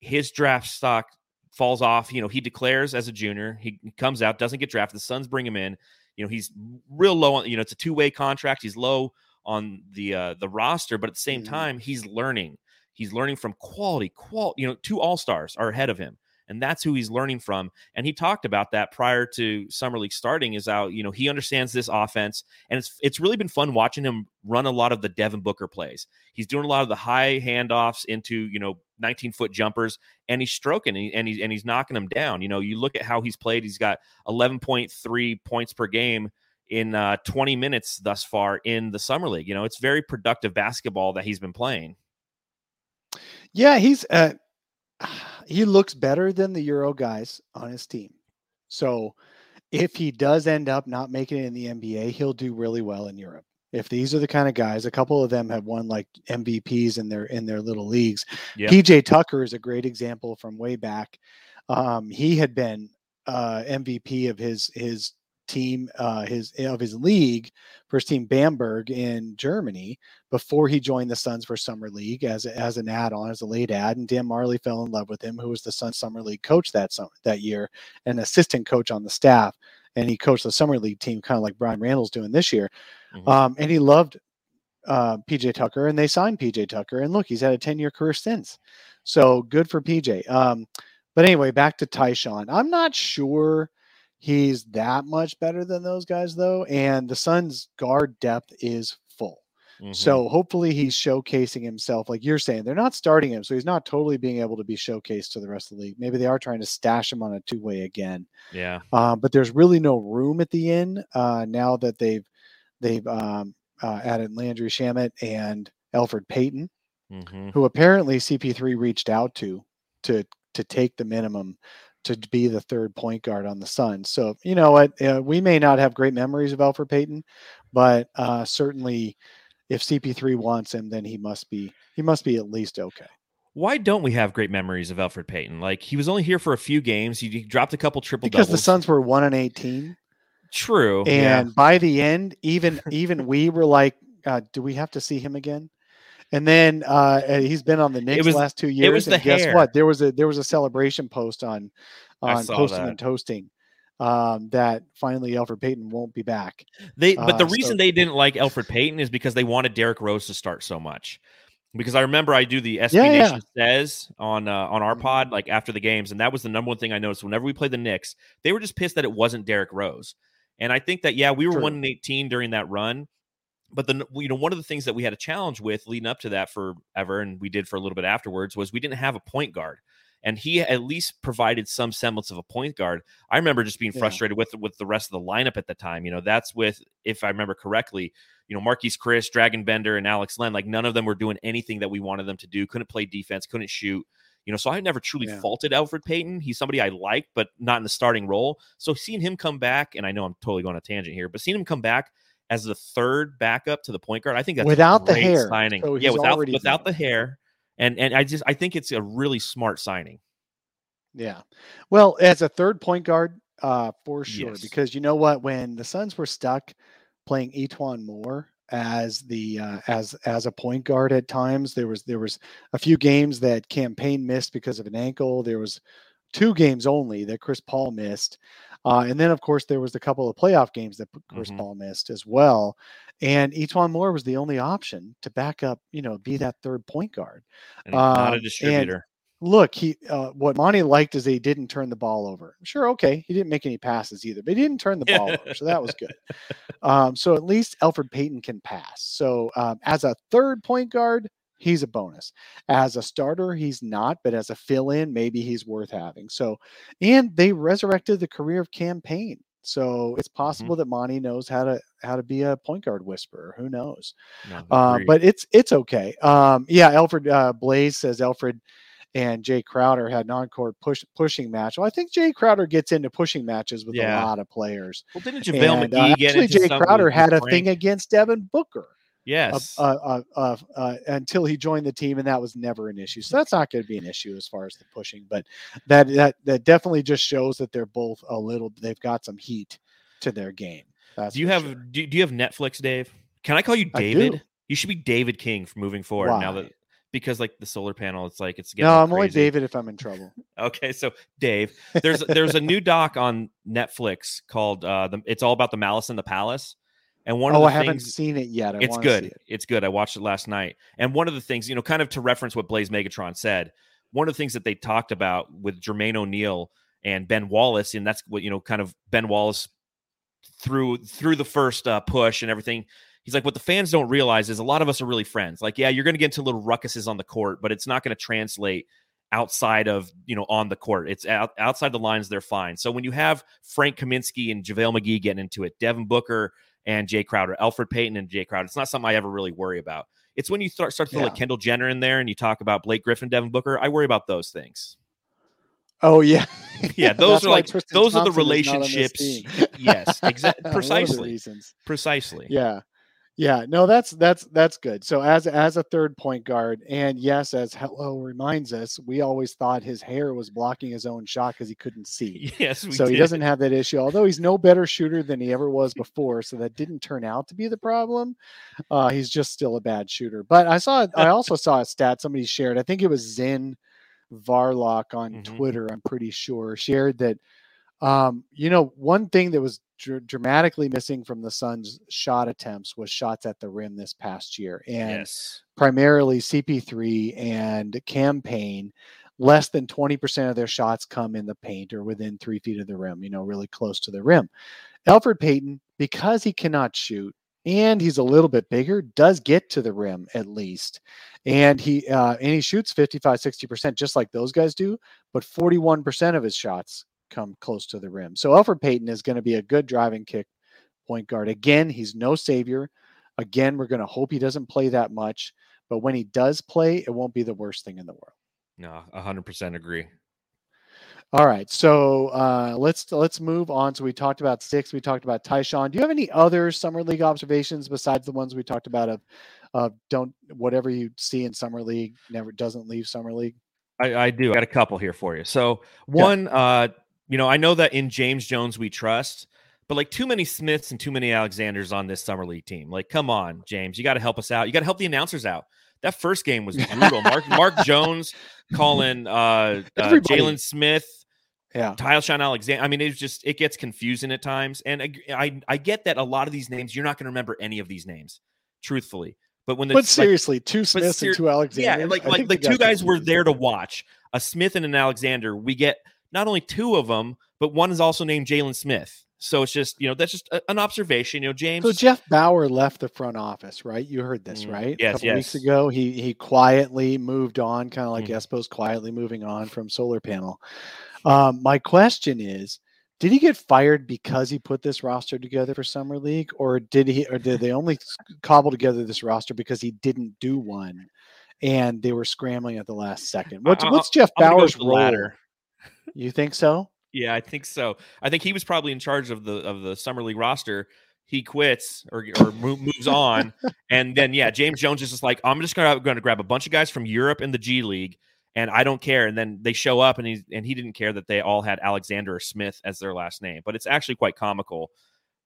his draft stock falls off. You know, he declares as a junior, he comes out, doesn't get drafted. The Suns bring him in. You know, he's real low on, you know, it's a two way contract. He's low on the uh, the roster, but at the same mm-hmm. time, he's learning. He's learning from quality, qual, you know, two all stars are ahead of him and that's who he's learning from. And he talked about that prior to summer league starting. Is how you know he understands this offense, and it's it's really been fun watching him run a lot of the Devin Booker plays. He's doing a lot of the high handoffs into you know 19 foot jumpers, and he's stroking and, he, and he's and he's knocking them down. You know, you look at how he's played. He's got 11.3 points per game in uh, 20 minutes thus far in the summer league. You know, it's very productive basketball that he's been playing. Yeah, he's uh, he looks better than the Euro guys on his team. So if he does end up not making it in the NBA, he'll do really well in Europe. If these are the kind of guys, a couple of them have won like MVPs in their in their little leagues. Yep. PJ Tucker is a great example from way back. Um, he had been uh, MVP of his his team, uh, his of his league, first team Bamberg in Germany, before he joined the Suns for summer league as as an add-on, as a late ad. And Dan Majerle fell in love with him, who was the Suns summer league coach that summer, that year, an assistant coach on the staff, and he coached the summer league team, kind of like Brian Randle's doing this year. Mm-hmm. Um, and he loved uh, PJ Tucker, and they signed PJ Tucker. And look, he's had a 10 year career since. So good for PJ. Um, but anyway, back to Ty-Shon. I'm not sure He's that much better than those guys, though. And the Suns' guard depth is. Mm-hmm. So hopefully he's showcasing himself. Like you're saying, they're not starting him. So he's not totally being able to be showcased to the rest of the league. Maybe they are trying to stash him on a two way again. Yeah. Um, but there's really no room at the end uh, now that they've they've um, uh, added Landry Shamet and Alfred Payton, mm-hmm. who apparently CP3 reached out to to to take the minimum to be the third point guard on the Suns. So you know what, uh, we may not have great memories of Alfred Payton, but uh, certainly if CP3 wants him, then he must be he must be at least okay. Why don't we have great memories of Elfrid Payton? Like he was only here for a few games. He, dropped a couple triple doubles. because the Suns were one and eighteen. True, and yeah. by the end, even even we were like, uh, "Do we have to see him again?" And then uh, he's been on the Knicks was, last two years. It was the and guess hair. what? There was a there was a celebration post on on posting that. and toasting um, that finally Elfrid Payton won't be back. They but the uh, reason so, they didn't like Elfrid Payton is because they wanted Derrick Rose to start so much. Because I remember I do the SB yeah, Nation yeah. says on uh, on our mm-hmm. pod like after the games, and that was the number one thing I noticed. Whenever we played the Knicks, they were just pissed that it wasn't Derrick Rose. And I think that yeah, we were True. one and eighteen during that run, but then you know one of the things that we had a challenge with leading up to that forever and we did for a little bit afterwards was we didn't have a point guard and he at least provided some semblance of a point guard i remember just being frustrated yeah. with with the rest of the lineup at the time you know that's with if i remember correctly you know Marquese Chriss, Dragan Bender and alex len like none of them were doing anything that we wanted them to do couldn't play defense couldn't shoot you know, so I never truly yeah. faulted Alfred Payton. He's somebody I liked, but not in the starting role. So seeing him come back, and I know I'm totally going on a tangent here, but seeing him come back as the third backup to the point guard. I think that's Without the hair, signing. so yeah, without without the hair, and and I just I think it's a really smart signing. Yeah. Well, as a third point guard, uh, for sure. Yes. Because you know what? When the Suns were stuck playing E'Twaun Moore as the uh, as as a point guard at times, there was there was a few games that Cam Payne missed because of an ankle. There was two games only that Chris Paul missed. Uh, and then, of course, there was a couple of playoff games that Chris Mhm. Paul missed as well. And E'Twaun Moore was the only option to back up, you know, be that third point guard. And he's not Um, a distributor. look, he uh, what Monty liked is he didn't turn the ball over. Sure, okay, he didn't make any passes either, but he didn't turn the ball over, so that was good. Um, so at least Alfred Payton can pass. So um, as a third point guard, he's a bonus. As a starter, he's not, but as a fill-in, maybe he's worth having. So, and they resurrected the career of Cam Payne. So it's possible that Monty knows how to how to be a point guard whisperer. Who knows? No, Uh, but it's it's okay. Um, yeah, Alfred uh, Blaze says Alfred and Jae Crowder had non-court push pushing match. Well, I think Jae Crowder gets into pushing matches with Yeah. a lot of players. well, didn't JaVale And, uh, McGee get actually, into Jae Crowder had a Frank? thing against Devin Booker Yes. uh, uh, uh, uh, until he joined the team, and that was never an issue. So that's not going to be an issue as far as the pushing. But that that that definitely just shows that they're both a little. They've got some heat to their game. That's do you have sure. do, do you have Netflix, Dave? Can I call you David? You should be David King from moving forward now that because like the solar panel, it's like it's getting No, I'm only. David if I'm in trouble. Okay, so Dave, there's there's a new doc on Netflix called uh the, it's all about the Malice in the Palace. And one oh, of the I haven't seen it yet. I it's good. see it. It's good. I watched it last night. And one of the things, you know, kind of to reference what Blaze Megatron said, one of the things that they talked about with Jermaine O'Neal and Ben Wallace, and that's what, you know, kind of Ben Wallace through through the first uh, push and everything. He's like, what the fans don't realize is a lot of us are really friends. Like, yeah, you're going to get into little ruckuses on the court, but it's not going to translate outside of you know on the court. It's out, outside the lines. They're fine. So when you have Frank Kaminsky and JaVale McGee getting into it, Devin Booker and Jae Crowder, Alfred Payton and Jae Crowder, it's not something I ever really worry about. It's when you start start to throw like Kendall Jenner in there and you talk about Blake Griffin, Devin Booker. I worry about those things. Oh yeah, Yeah, those are like those are the Thompson on this relationships. yes, exactly. The Precisely. reasons. Precisely. Yeah, yeah. No, that's that's that's good. So as as a third point guard, and yes, as Hello reminds us, we always thought his hair was blocking his own shot because he couldn't see. Yes, we so he doesn't have that issue. Although he's no better shooter than he ever was before, so that didn't turn out to be the problem. Uh, he's just still a bad shooter. But I saw, I also saw a stat somebody shared. I think it was Zen Varlock on Mhm. Twitter. I'm pretty sure shared that. Um, you know, one thing that was dr- dramatically missing from the Suns' shot attempts was shots at the rim this past year, and Yes. primarily CP3 and Cam Payne, less than 20% of their shots come in the paint or within three feet of the rim, you know, really close to the rim. Alfred Payton, because he cannot shoot and he's a little bit bigger, does get to the rim at least. And he uh, and he shoots 55, 60% just like those guys do, but 41% of his shots come close to the rim. So Alfred Payton is going to be a good driving kick point guard. Again, he's no savior. Again, we're going to hope he doesn't play that much, but when he does play, it won't be the worst thing in the world. No, hundred percent agree. All right, so uh, let's let's move on. So we talked about six. We talked about Ty-Shon. Do you have any other summer league observations besides the ones we talked about of of don't whatever you see in summer league never doesn't leave summer league? I, I do. I got a couple here for you. So one, uh, you know, I know that in James Jones we trust, but like too many Smiths and too many Alexanders on this summer league team. Like, come on, James, you got to help us out. You got to help the announcers out. That first game was brutal. Mark Mark Jones calling uh, uh Jalen Smith, Yeah, Tyleshawn Alexander. I mean, it's just it gets confusing at times, and I I, I get that a lot of these names you're not going to remember any of these names, truthfully. But when the but like, seriously, two Smiths ser- and two Alexander. yeah, like like the two guys were there to watch a Smith and an Alexander. We get not only two of them, but one is also named Jalen Smith. So it's just you know that's just a- an observation. You know, James. So Jeff Bower left the front office, right? You heard this, Mm, right? yes, a couple weeks ago, he he quietly moved on, kind of like Mhm. Espo's quietly moving on from Solar Panel. Um, my question is, did he get fired because he put this roster together for summer league, or did he, or did they only cobble together this roster because he didn't do one, and they were scrambling at the last second? What's what's Jeff go Bower's the role? latter. You think so? Yeah, I think so. I think he was probably in charge of the of the summer league roster. he quits or, or moves on. and then, yeah, James Jones is just like, I'm just going to gonna grab a bunch of guys from Europe and the G League, and I don't care. And then they show up, and he and he didn't care that they all had Alexander or Smith as their last name. But it's actually quite comical,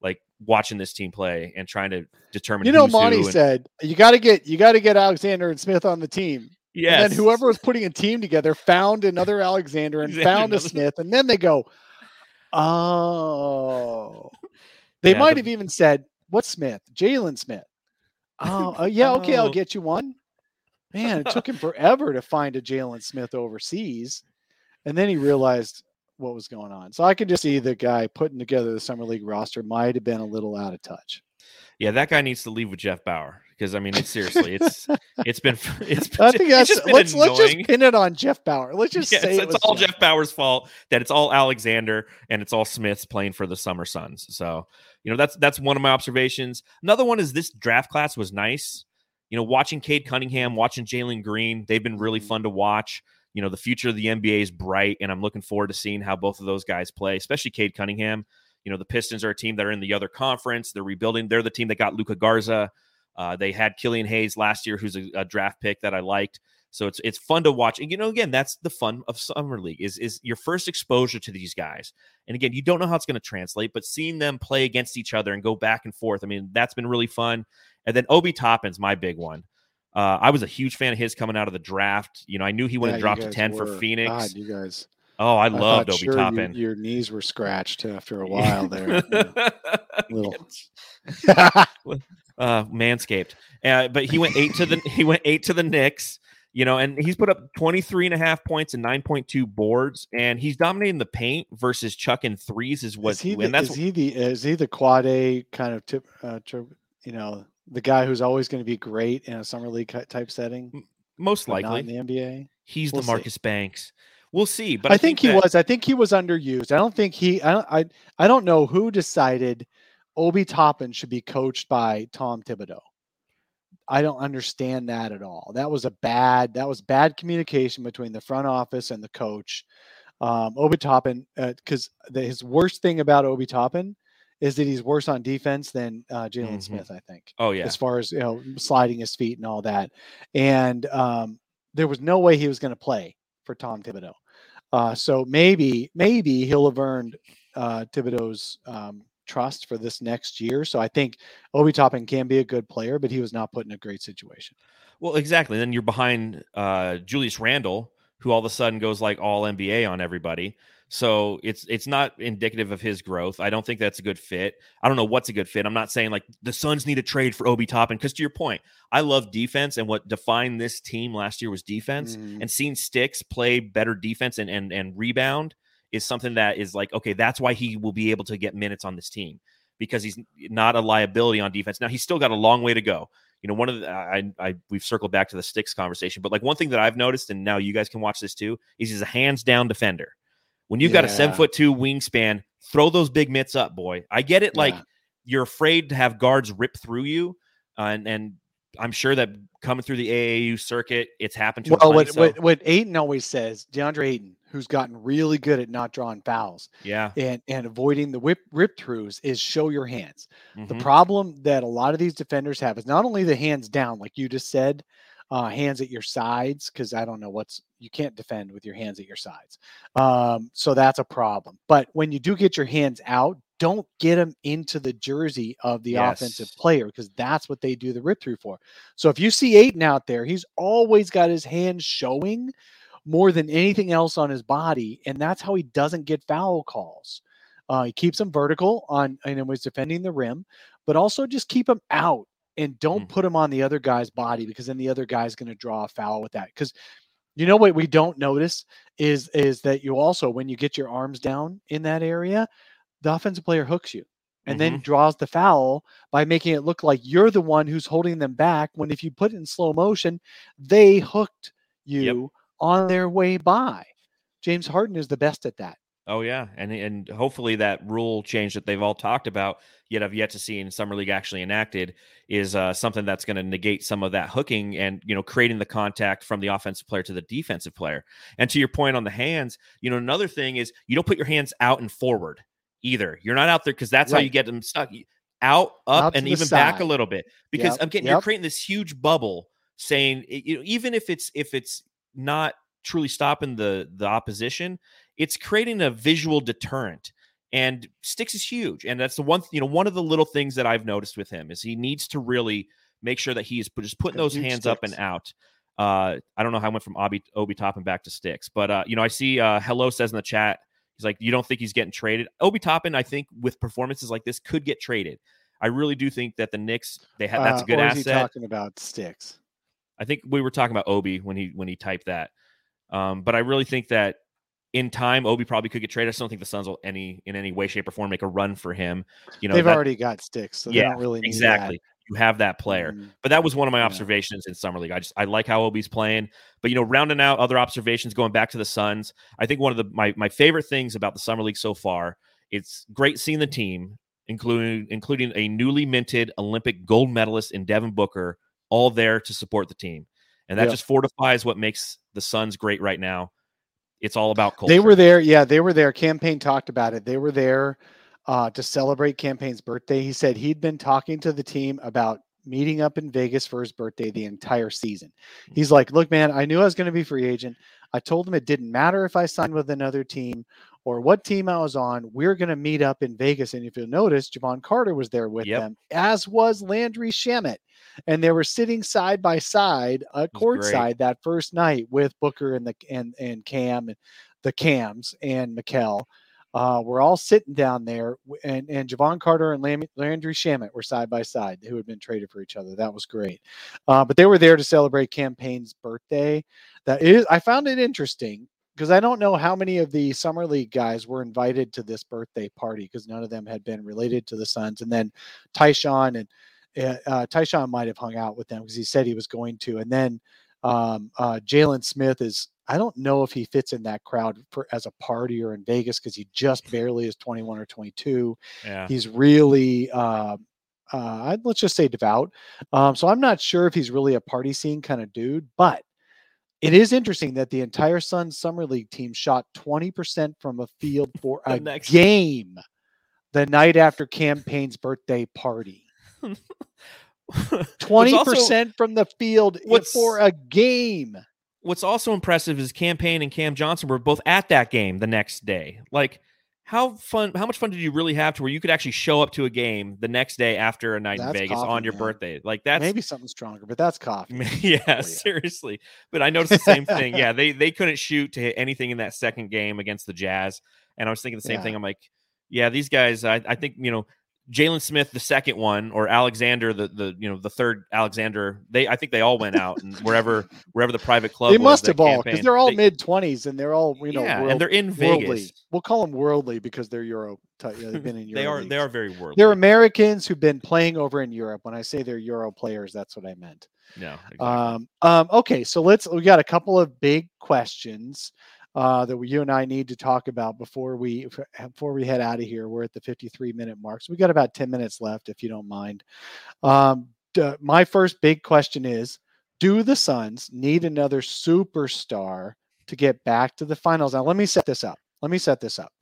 like watching this team play and trying to determine. You know, Monty and- said you got to get you got to get Alexander and Smith on the team. Yes, And then whoever was putting a team together found another Alexander and Exactly, found a Smith, and then they go, "Oh." They Yeah, might the- have even said, "What's Smith? Jalen Smith." Oh, uh, yeah, okay, I'll Oh. get you one. Man, it took him forever to find a Jalen Smith overseas, and then he realized what was going on. So I could just see the guy putting together the summer league roster might have been a little out of touch. yeah, that guy needs to leave with Jeff Bower because I mean, it's seriously, it's it's been it's, I think it's that's just been let's let's just pin it on Jeff Bower. Let's just Yes, say it it's all Jeff Bower's fault that it's all Alexander and it's all Smith's playing for the Summer Suns. So, you know, that's that's one of my observations. Another one is this draft class was nice. You know, watching Cade Cunningham, watching Jalen Green, they've been really Mhm. fun to watch. You know, the future of the NBA is bright, and I'm looking forward to seeing how both of those guys play, especially Cade Cunningham. You know, the Pistons are a team that are in the other conference. They're rebuilding. They're the team that got Luka Garza. Uh, they had Killian Hayes last year, who's a, a draft pick that I liked. So it's it's fun to watch. And you know, again, that's the fun of summer league is is your first exposure to these guys. And again, you don't know how it's going to translate, but seeing them play against each other and go back and forth, I mean, that's been really fun. And then Obi Toppin's my big one. Uh, I was a huge fan of his coming out of the draft. You know, I knew he would Yeah, drop to ten for. Phoenix. God, you guys. oh, I I loved Obi sure you- Toppin. your knees were scratched after a while there. Little. uh, manscaped. Uh, but he went eight to the he went eight to the Knicks. You know, and he's put up 23 and a half points and 9.2 boards, and he's dominating the paint versus Chuck and threes is what is he the, that's is he the is he the quad A kind of tip? Uh, you know, the guy who's always going to be great in a summer league type setting, most likely in the NBA. he's we'll the see. Marcus Banks. We'll see, but I, think, he that- was. I think he was underused. I don't think he. I don't. I, I don't know who decided Obi Toppin should be coached by Tom Thibodeau. I don't understand that at all. That was a bad. That was bad communication between the front office and the coach. Um, Obi Toppin, because his worst thing about Obi Toppin is that he's worse on defense than uh, Jalen Mhm. Smith. I think Oh yeah, as far as you know sliding his feet and all that and um, there was no way he was going to play for tom thibodeau uh, so maybe maybe he'll have earned uh, thibodeau's um, trust for this next year so i think obi toppin can be a good player but he was not put in a great situation Well, exactly. Then you're behind uh, Julius Randle, who all of a sudden goes like all NBA on everybody. So it's it's not indicative of his growth. I don't think that's a good fit. I don't know what's a good fit. I'm not saying like the Suns need a trade for Obi Toppin because to your point, I love defense, and what defined this team last year was defense. Mhm. And seeing Stix play better defense and and and rebound is something that is like okay, that's why he will be able to get minutes on this team because he's not a liability on defense. Now he's still got a long way to go you know, one of the I, I we've circled back to the Stix conversation, but like one thing that I've noticed, and now you guys can watch this too, is he's a hands down defender. When you've got a seven foot two wingspan, throw those big mitts up, boy. I get it. Like Yeah. you're afraid to have guards rip through you, uh, and and I'm sure that coming through the AAU circuit, it's happened to. him well what, so- what, what Ayton always says deandre Ayton, who's gotten really good at not drawing fouls yeah, and, and avoiding the whip rip throughs is show your hands The mhm. problem that a lot of these defenders have is not only the hands down, like you just said, uh, hands at your sides, because I don't know what's you can't defend with your hands at your sides. Um, so that's a problem. But when you do get your hands out, don't get them into the jersey of the offensive player because that's what they do the rip through for. So if you see Ayton out there, he's always got his hands showing more than anything else on his body, and that's how he doesn't get foul calls. Uh, he keeps him vertical on, and he's defending the rim, but also just keep him out and don't Mm. put him on the other guy's body because then the other guy's going to draw a foul with that. Because you know what we don't notice is is that you also when you get your arms down in that area, the offensive player hooks you and then draws the foul by making it look like you're the one who's holding them back. When if you put it in slow motion, they hooked you on their way by. James Harden is the best at that. Oh yeah, and and hopefully that rule change that they've all talked about, yet I've yet to see in summer league actually enacted, is uh, something that's going to negate some of that hooking and you know creating the contact from the offensive player to the defensive player. And to your point on the hands, you know another thing is you don't put your hands out and forward either. You're not out there because that's how you get them stuck. Out, up, Out and even back a little bit because Yep, again, you're creating this huge bubble saying you know, even if it's if it's not truly stopping the the opposition, it's creating a visual deterrent. And Stix is huge, and that's the one you know one of the little things that I've noticed with him is he needs to really make sure that he's just putting those hands up and out. Uh, I don't know how I went from Obi Obi Toppin back to Stix, but uh, you know I see uh, Hello says in the chat he's like you don't think he's getting traded. Obi Toppin, I think with performances like this could get traded. I really do think that the Knicks they have that's a Uh, good or is he asset. talking about Stix? I think we were talking about Obi when he when he typed that. Um, but I really think that in time, Obi probably could get traded. I just don't think the Suns will any in any way, shape, or form make a run for him. You know, They've that- already got Stix, so they yeah, don't really need exactly. You have that player. Mhm. But that was one of my Yeah. observations in summer league. I just I like how Obi's playing. But you know, rounding out other observations, going back to the Suns, I think one of the my my favorite things about the summer league so far, it's great seeing the team, including including a newly minted Olympic gold medalist in Devin Booker, all there to support the team, and that Yeah. just fortifies what makes the Suns great right now. It's all about culture. They were there. Yeah, they were there. Cam Payne talked about it. They were there uh, to celebrate Cam Payne's birthday. He said he'd been talking to the team about meeting up in Vegas for his birthday the entire season. He's like, "Look, man, I knew I was going to be free agent. I told him it didn't matter if I signed with another team or what team I was on. We're going to meet up in Vegas." And if you'll notice, Jevon Carter was there with Yep. them, as was Landry Shamet. And they were sitting side by side, uh, courtside that first night with Booker and the and and Cam and the Cams and Mikal. Uh, we're all sitting down there, and and Jevon Carter and Lam- Landry Shamet were side by side, who had been traded for each other. That was great. Uh, but they were there to celebrate Cam Payne's birthday. That is, I found it interesting because I don't know how many of the summer league guys were invited to this birthday party because none of them had been related to the Suns. And then Ty-Shon and uh, uh, Ty-Shon might have hung out with them because he said he was going to. And then um, uh, Jalen Smith is. I don't know if he fits in that crowd for as a party or in Vegas because he just barely is 21 or 22. yeah. He's really, uh, uh, let's just say devout. Um, so I'm not sure if he's really a party scene kind of dude, but it is interesting that the entire Suns Summer League team shot 20% from a field for a game the night after Cam Payne's birthday party. What's 20% from the field for a game. what's also impressive is Cam Payne and Cam Johnson were both at that game the next day. Like how fun how much fun did you really have to where you could actually show up to a game the next day after a night in Vegas coffee, on your man. birthday? Like that's Maybe something stronger, but that's coffee. Oh, yeah, seriously. But I noticed the same thing. Yeah, they they couldn't shoot to hit anything in that second game against the Jazz. And I was thinking the same Yeah. thing. I'm like, yeah, these guys, I, I think, you know, Jalen Smith, the second one, or Alexander, the the you know the third Alexander, they I think they all went out and wherever wherever the private club They was, must have all because they're all they- mid twenties and they're all you know yeah, world- and they're in worldly. Vegas. We'll call them worldly because they're Euro. type- yeah, They've been in Euro. They are they are very worldly. They're Americans who've been playing over in Europe. When I say they're Euro players, that's what I meant. no, exactly. Um, um, okay, so let's. We got a couple of big questions uh, that we, you and I need to talk about before we before we head out of here. We're at the 53 minute mark, so we got about 10 minutes left, if you don't mind. Um, d- my first big question is: Do the Suns need another superstar to get back to the finals? Now, let me set this up. Let me set this up.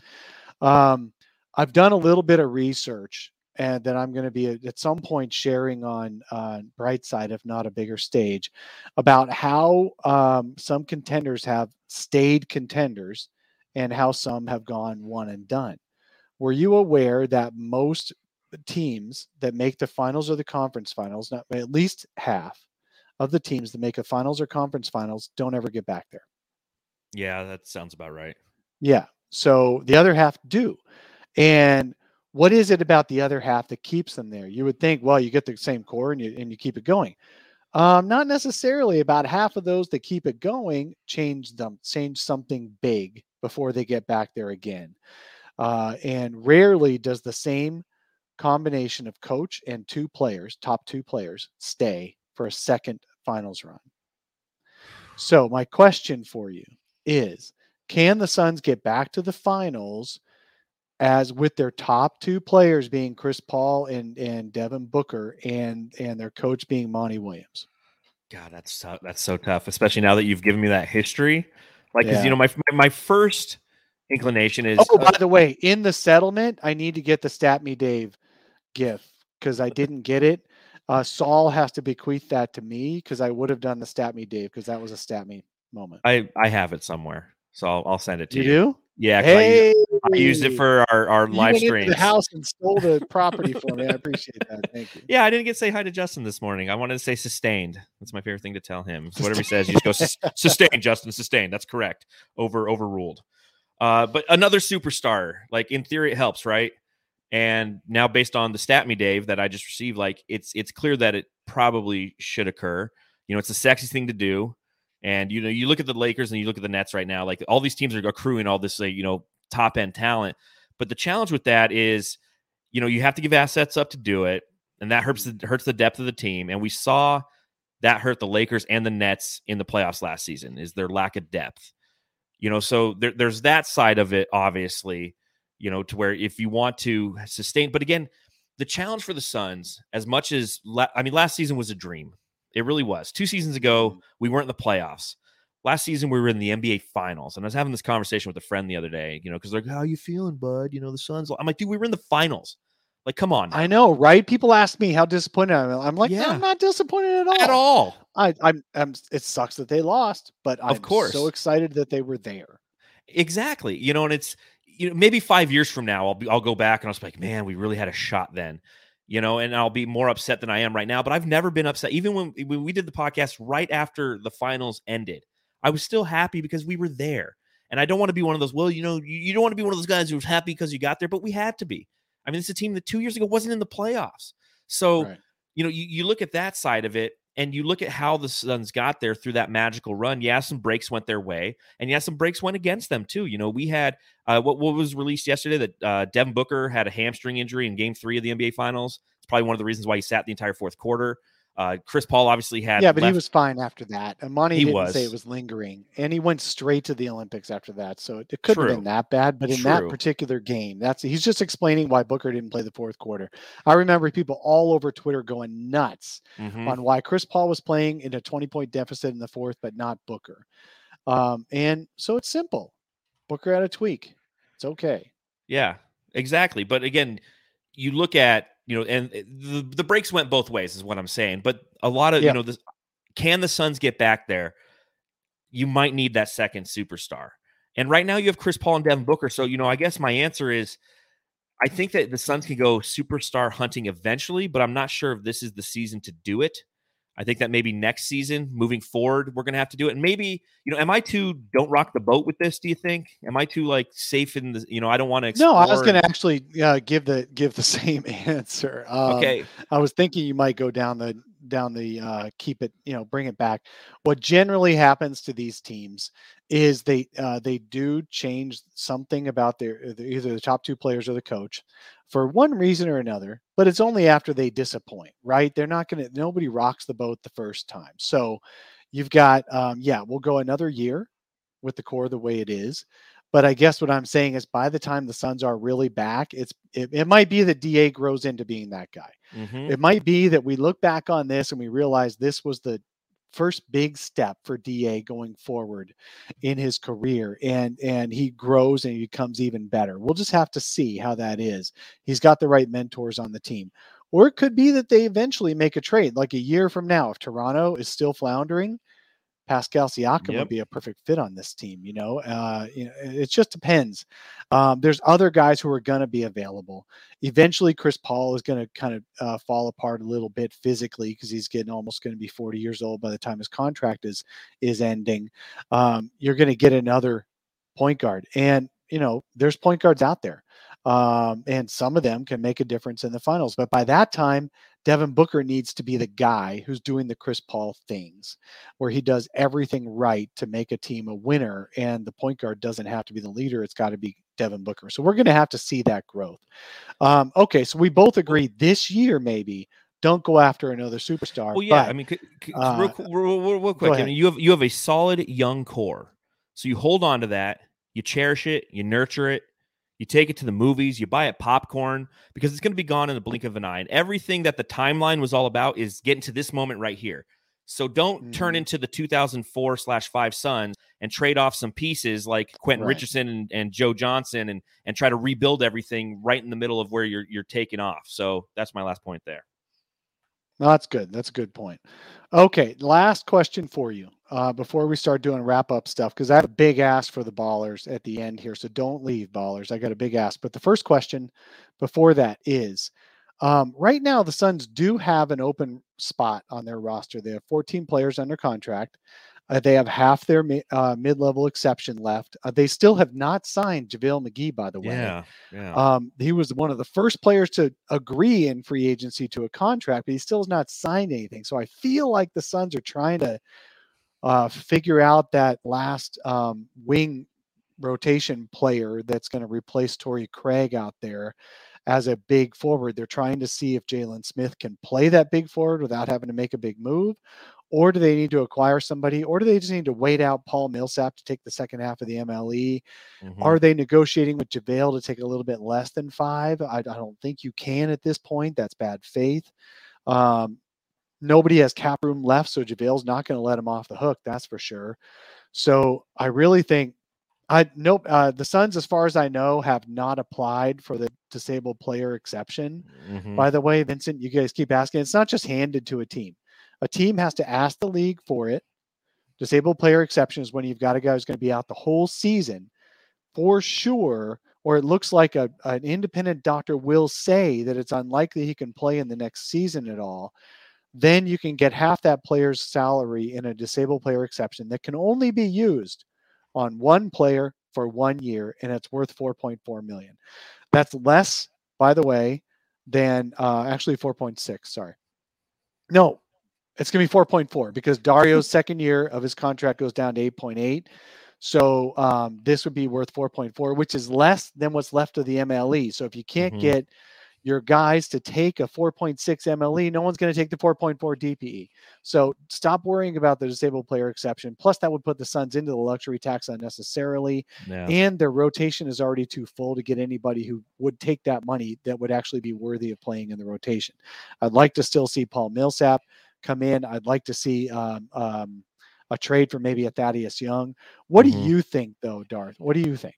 Um, I've done a little bit of research and that I'm going to be at, at some point sharing on uh, Brightside, if not a bigger stage, about how um, some contenders have stayed contenders and how some have gone one and done. Were you aware that most teams that make the finals or the conference finals, not at least half of the teams that make a finals or conference finals, don't ever get back there? yeah, that sounds about right. Yeah. So the other half do. And what is it about the other half that keeps them there? You would think, well, you get the same core and you and you keep it going. Um, not necessarily. About half of those that keep it going change them, change something big before they get back there again. Uh, and rarely does the same combination of coach and two players, top two players, stay for a second finals run. So my question for you is can the Suns get back to the finals as with their top two players being Chris Paul and and Devin Booker and and their coach being Monty Williams? God, that's so, that's so tough, especially now that you've given me that history. Like, Yeah. you know, my my my first inclination is Oh, uh, by the way, in the settlement, I need to get the Stat Me Dave gif because I didn't get it. Uh, Saul has to bequeath that to me because I would have done the stat me Dave because that was a stat me moment. I I have it somewhere, so I'll, I'll send it to you. you. do? Yeah, Hey, I, used it for our our You live stream. the house and stole the property for me. I appreciate that. Thank you. Yeah, I didn't get to say hi to Justin this morning. I wanted to say sustained. That's my favorite thing to tell him. So whatever he says, you just go sustained, Justin, sustained. That's correct. Over overruled. Uh, but another superstar, like in theory, it helps, right? And now, based on the stat me, Dave, that I just received, like it's it's clear that it probably should occur. You know, it's a sexy thing to do. And you know, you look at the Lakers and you look at the Nets right now. Like all these teams are accruing all this, like, you know, top end talent. But the challenge with that is, you know, you have to give assets up to do it, and that hurts the, hurts the depth of the team. And we saw that hurt the Lakers and the Nets in the playoffs last season is their lack of depth. You know, so there, there's that side of it, obviously. You know, to where if you want to sustain, but again, the challenge for the Suns, as much as la- I mean, last season was a dream. It really was. Two seasons ago, mm-hmm. we weren't in the playoffs. Last season, we were in the NBA Finals, and I was having this conversation with a friend the other day. You know, because they're like, "How you feeling, bud?" You know, the Suns. I'm like, "Dude, we were in the finals. Like, come on, now. I know, right? People ask me how disappointed I am. I'm like, Yeah. I'm not disappointed at all. at all." I, I'm, I'm. It sucks that they lost, but I'm Of course. so excited that they were there. Exactly. You know, and it's you know maybe five years from now I'll be I'll go back and I'll be like, man, we really had a shot then. You know, and I'll be more upset than I am right now. But I've never been upset, even when when we did the podcast right after the finals ended. I was still happy because we were there. And I don't want to be one of those. Well, you know, you, you don't want to be one of those guys who's happy because you got there, but we had to be. I mean, it's a team that two years ago wasn't in the playoffs. So Right. you know, you, you look at that side of it and you look at how the Suns got there through that magical run. Yeah, some breaks went their way, and yeah, some breaks went against them too. You know, we had uh, what what was released yesterday that uh, Devin Booker had a hamstring injury in Game Three of the NBA Finals. It's probably one of the reasons why he sat the entire fourth quarter. Uh, Chris Paul obviously had yeah, but he was fine after that. Amani He didn't say it was lingering, and he went straight to the Olympics after that. So it, it couldn't have been that bad. But in that particular game, that's he's just explaining why Booker didn't play the fourth quarter. I remember people all over Twitter going nuts Mhm. on why Chris Paul was playing in a 20 point deficit in the fourth, but not Booker. Um, and so it's simple. Booker had a tweak. It's okay. Yeah, exactly. But again, you look at you know, and eh, the the breaks went both ways, is what I'm saying. But a lot of Yeah. you know, this, can the Suns get back there? You might need that second superstar. And right now, you have Chris Paul and Devin Booker. So you know, I guess my answer is, I think that the Suns can go superstar hunting eventually, but I'm not sure if this is the season to do it. I think that maybe next season, moving forward, we're going to have to do it. And maybe, you know, am I too don't rock the boat with this? Do you think? Am I too like safe in the, you know, I don't want to. No, I was going to actually uh, give the give the same answer. Um, Okay. I was thinking you might go down the down the uh, keep it, you know, bring it back. What generally happens to these teams is they uh, they do change something about their their- either the top two players or the coach for one reason or another. But it's only after they disappoint, right? They're not going to. Nobody rocks the boat the first time. So you've got, um, yeah, we'll go another year with the core the way it is. But I guess what I'm saying is by the time the Suns are really back, it's it, it might be that DA grows into being that guy. Mhm. It might be that we look back on this and we realize this was the first big step for DA going forward in his career and and he grows and he becomes even better. We'll just have to see how that is. He's got the right mentors on the team. Or it could be that they eventually make a trade like a year from now if Toronto is still floundering Pascal Siakam Yep. would be a perfect fit on this team. You know, uh, you know, it just depends. Um, there's other guys who are going to be available. Eventually, Chris Paul is going to kind of uh, fall apart a little bit physically because he's getting almost going to be 40 years old by the time his contract is is ending. Um, you're going to get another point guard, and you know, there's point guards out there, um, and some of them can make a difference in the finals. But by that time, Devin Booker needs to be the guy who's doing the Chris Paul things where he does everything right to make a team a winner. And the point guard doesn't have to be the leader, it's got to be Devin Booker. So we're going to have to see that growth. Um, okay, so we both agree this year, maybe don't go after another superstar. Well, yeah. but- I mean, c- c- uh, real, real, real, quick. I mean, you have you have a solid young core, so you hold on to that. You cherish it. You nurture it. You take it to the movies. You buy it popcorn because it's going to be gone in the blink of an eye. And everything that the timeline was all about is getting to this moment right here. So don't turn Mhm. into the 2004 slash five Suns and trade off some pieces like Quentin Right. Richardson and, and Joe Johnson and and try to rebuild everything right in the middle of where you're you're taking off. So that's my last point there. No, that's good. That's a good point. Okay, last question for you uh, before we start doing wrap up stuff because I have a big ask for the ballers at the end here. So don't leave, ballers. I got a big ask. But the first question before that is um, right now, the Suns do have an open spot on their roster. They have 14 players under contract. Uh, they have half their mi- uh, mid level exception left. Uh, they still have not signed JaVale McGee, by the way. Yeah, yeah. Um, he was one of the first players to agree in free agency to a contract, but he still has not signed anything. So I feel like the Suns are trying to uh, figure out that last um, wing rotation player that's going to replace Torrey Craig out there as a big forward. They're trying to see if Jalen Smith can play that big forward without having to make a big move. Or do they need to acquire somebody? Or do they just need to wait out Paul Millsap to take the second half of the MLE? Mhm. Are they negotiating with JaVale to take a little bit less than five? I, I don't think you can at this point. That's bad faith. Um, nobody has cap room left, so JaVale's not going to let him off the hook. That's for sure. So I really think I nope. Uh, the Suns, as far as I know, have not applied for the disabled player exception. Mhm. By the way, Vincent, you guys keep asking. It's not just handed to a team. A team has to ask the league for it. Disabled player exception is when you've got a guy who's going to be out the whole season for sure, or it looks like a, an independent doctor will say that it's unlikely he can play in the next season at all. Then you can get half that player's salary in a disabled player exception that can only be used on one player for one year, and it's worth 4.4 million. That's less, by the way, than uh, actually 4.6. Sorry. No, it's going to be 4.4 because Dario's second year of his contract goes down to 8.8. So um, this would be worth 4.4, which is less than what's left of the MLE. So if you can't Mhm. get your guys to take a 4.6 MLE, no one's going to take the 4.4 DPE. So stop worrying about the disabled player exception. Plus, that would put the Suns into the luxury tax unnecessarily yeah. and their rotation is already too full to get anybody who would take that money that would actually be worthy of playing in the rotation. I'd like to still see Paul Millsap come in. I'd like to see um, um, a trade for maybe a Thaddeus Young. What Mhm. do you think, though, Darth? What do you think?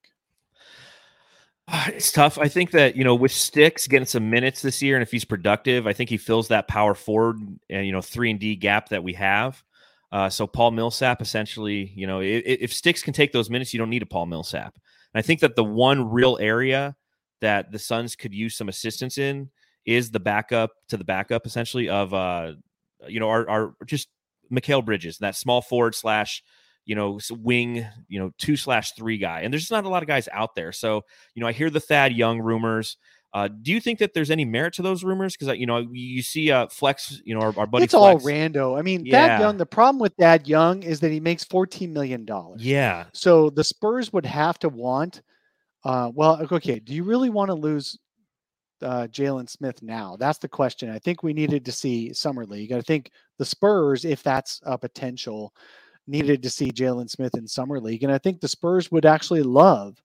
Ah, It's tough. I think that you know with Stix getting some minutes this year, and if he's productive, I think he fills that power forward and you know three and D gap that we have. Uh, so Paul Millsap essentially, you know, if, if Stix can take those minutes, you don't need a Paul Millsap. And I think that the one real area that the Suns could use some assistance in is the backup to the backup, essentially of uh, you know, our our just Mikal Bridges, that small forward slash you know wing, you know, two slash three guy. And there's just not a lot of guys out there. So you know, I hear the Thad Young rumors. Uh, do you think that there's any merit to those rumors? Because you know, you see uh, Flex, you know, our, our buddy it's all rando. I mean, Yeah. Thad Young. The problem with Thad Young is that he makes fourteen million dollars. Yeah, So the Spurs would have to want. Uh, well, okay. Do you really want to lose uh, Jalen Smith now? That's the question. I think we needed to see summer league. I think the Spurs, if that's a potential, needed to see Jalen Smith in summer league, and I think the Spurs would actually love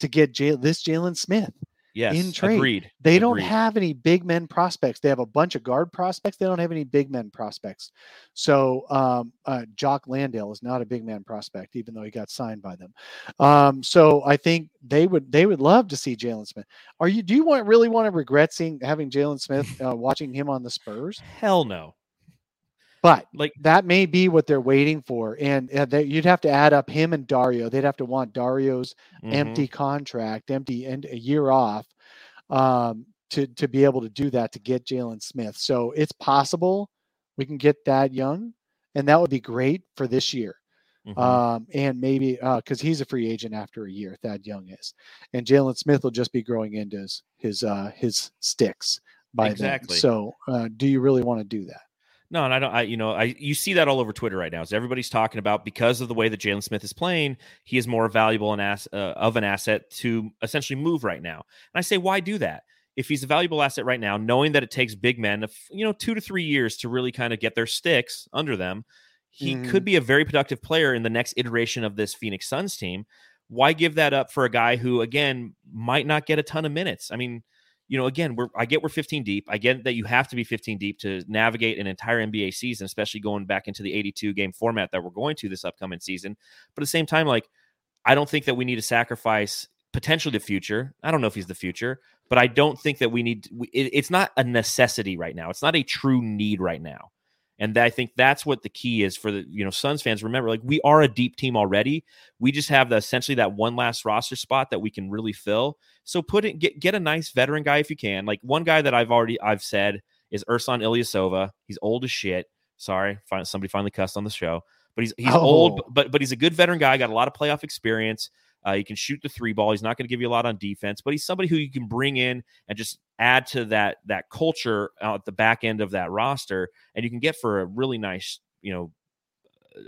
to get this Jalen Smith. Yes, In trade. agreed. They don't have any big men prospects. They have a bunch of guard prospects. They don't have any big men prospects. So um, uh, Jock Landale is not a big man prospect, even though he got signed by them. Um, so I think they would they would love to see Jalen Smith. Are you? Do you want really want to regret seeing having Jalen Smith uh, watching him on the Spurs? Hell no. But Like that may be what they're waiting for, and uh, they, you'd have to add up him and Dario. They'd have to want Dario's mhm. empty contract, empty and a year off, um, to to be able to do that to get Jalen Smith. So it's possible we can get that young, and that would be great for this year. Mhm. Um, and maybe because he's a free agent after a year, Thad Young is, and Jalen Smith will just be growing into his his uh, his sticks by Exactly. then. So, uh, do you really want to do that? No, and I don't. I you know I you see that all over Twitter right now. Is everybody's talking about because of the way that Jalen Smith is playing, he is more valuable an ass uh, of an asset to essentially move right now. And I say, why do that? If he's a valuable asset right now, knowing that it takes big men, of you know, two to three years to really kind of get their sticks under them, he Mhm. could be a very productive player in the next iteration of this Phoenix Suns team. Why give that up for a guy who, again, might not get a ton of minutes? I mean, you know, again, we're I get we're 15 deep. I get that you have to be 15 deep to navigate an entire NBA season, especially going back into the 82 game format that we're going to this upcoming season. But at the same time, like I don't think that we need to sacrifice potentially the future. I don't know if he's the future, but I don't think that we need. It, it's not a necessity right now. It's not a true need right now. And I think that's what the key is for the you know Suns fans. Remember, like we are a deep team already. We just have the, essentially that one last roster spot that we can really fill. So put it get get a nice veteran guy if you can. Like one guy that I've already I've said is Ersan Ilyasova. He's old as shit. Sorry, somebody finally cussed on the show, but he's he's oh. old, but but he's a good veteran guy. Got a lot of playoff experience. Uh, he can shoot the three ball. He's not going to give you a lot on defense, but he's somebody who you can bring in and just add to that that culture at the back end of that roster, and you can get for a really nice, you know,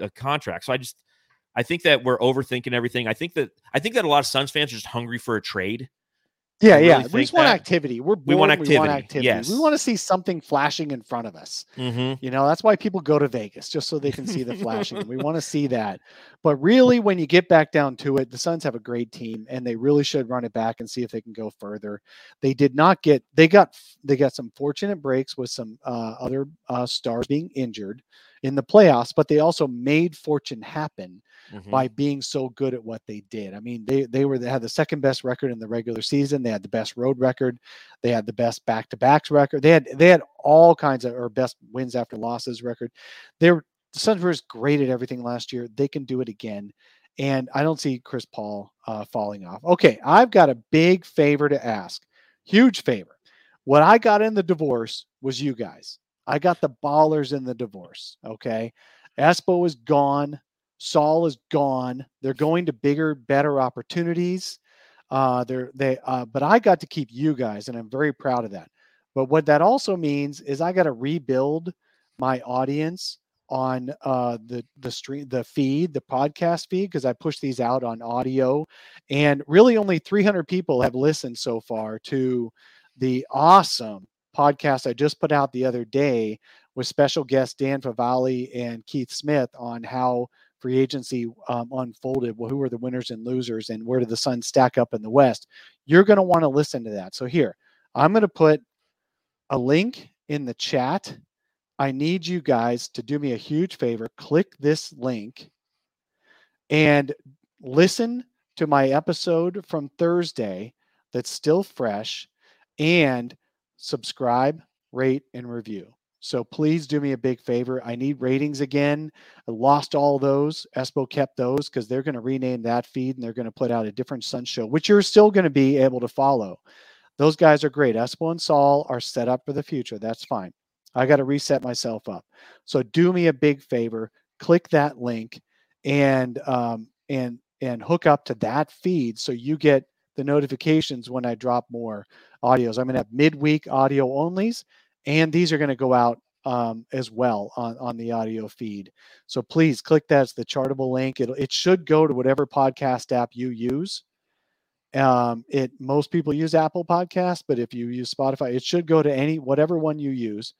a contract. So I just I think that we're overthinking everything. I think that I think that a lot of Suns fans are just hungry for a trade. Yeah, really yeah. We just want activity. We're bored, we want activity. We want activity. Yes. We want to see something flashing in front of us. Mm-hmm. You know, that's why people go to Vegas just so they can see the flashing. we want to see that. But really, when you get back down to it, the Suns have a great team, and they really should run it back and see if they can go further. They did not get. They got. They got some fortunate breaks with some uh, other uh, stars being injured in the playoffs, but they also made fortune happen mm-hmm. by being so good at what they did. I mean, they they were they had the second best record in the regular season. They had the best road record. They had the best back to backs record. They had they had all kinds of or best wins after losses record. They're the Suns were great at everything last year. They can do it again. And I don't see Chris Paul uh, falling off. Okay, I've got a big favor to ask. Huge favor. What I got in the divorce was you guys. I got the ballers in the divorce. Okay. Espo is gone. Saul is gone. They're going to bigger, better opportunities. Uh, they're they uh, but I got to keep you guys, and I'm very proud of that. But what that also means is I got to rebuild my audience on uh, the the stream, the feed, the podcast feed, because I push these out on audio, and really only 300 people have listened so far to the awesome podcast I just put out the other day with special guests Dan Favale and Keith Smith on how free agency um, unfolded. Well, who are the winners and losers, and where did the Suns stack up in the West? You're going to want to listen to that. So here, I'm going to put a link in the chat. I need you guys to do me a huge favor. Click this link and listen to my episode from Thursday that's still fresh and subscribe, rate, and review. So please do me a big favor. I need ratings again. I lost all those. Espo kept those because they're going to rename that feed and they're going to put out a different Sun show, which you're still going to be able to follow. Those guys are great. Espo and Saul are set up for the future. That's fine. I got to reset myself up. So do me a big favor. Click that link and um, and and hook up to that feed so you get the notifications when I drop more audios. I'm going to have midweek audio onlys and these are going to go out um, as well on, on the audio feed. So please click that as the chartable link. It, it should go to whatever podcast app you use. Um, it most people use Apple Podcasts, but if you use Spotify, it should go to any whatever one you use,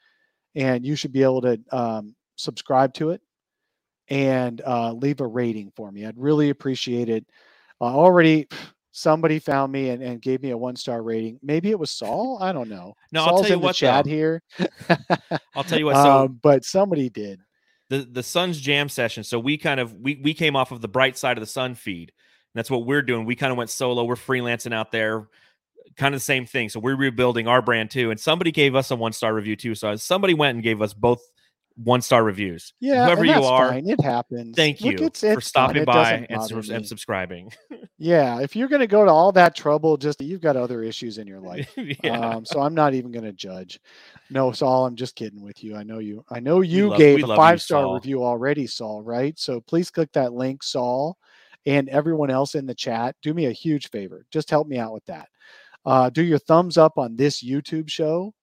and you should be able to um, subscribe to it and uh, leave a rating for me. I'd really appreciate it. Uh, already somebody found me and, and gave me a one star rating. Maybe it was Saul. I don't know. No, Saul's I'll tell you what. chat though. here. I'll tell you what. So, um, but somebody did the the Suns jam session. So we kind of we we came off of the bright side of the Sun feed. And that's what we're doing. We kind of went solo. We're freelancing out there. Kind of the same thing. So we're rebuilding our brand too. And somebody gave us a one star review too. So somebody went and gave us both one star reviews. Yeah, whoever you are, fine. it happens. Thank you Look, it's, it's for stopping by and, and, subscribing. yeah, if you're going to go to all that trouble, just you've got other issues in your life. yeah. Um, so I'm not even going to judge. No, Saul, I'm just kidding with you. I know you. I know you love, gave a five star review already, Saul. Right? So please click that link, Saul, and everyone else in the chat. Do me a huge favor. Just help me out with that. Uh, do your thumbs up on this YouTube show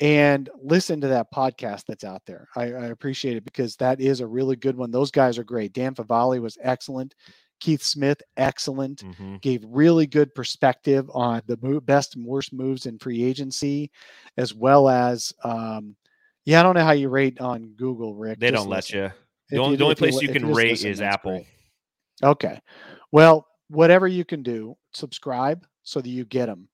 and listen to that podcast that's out there. I, I, appreciate it because that is a really good one. Those guys are great. Dan Favale was excellent. Keith Smith, excellent. Mm-hmm. Gave really good perspective on the best and worst moves in free agency, as well as, um, yeah, I don't know how you rate on Google, Rick. They don't listen. let you. The only, you, the only place you, you can rate listen, is Apple. Great. Okay. Well, whatever you can do, subscribe so that you get them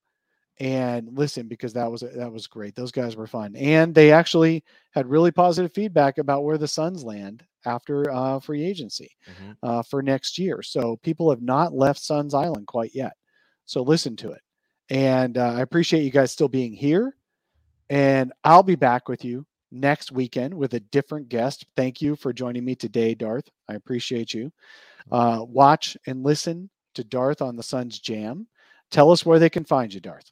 and listen because that was that was great. Those guys were fun, and they actually had really positive feedback about where the Suns land after uh, free agency Mhm. uh, for next year. So people have not left Suns Island quite yet. So listen to it, and uh, I appreciate you guys still being here. And I'll be back with you next weekend with a different guest. Thank you for joining me today, Darth. I appreciate you. Uh, watch and listen to Darth on the Suns Jam. Tell us where they can find you, Darth.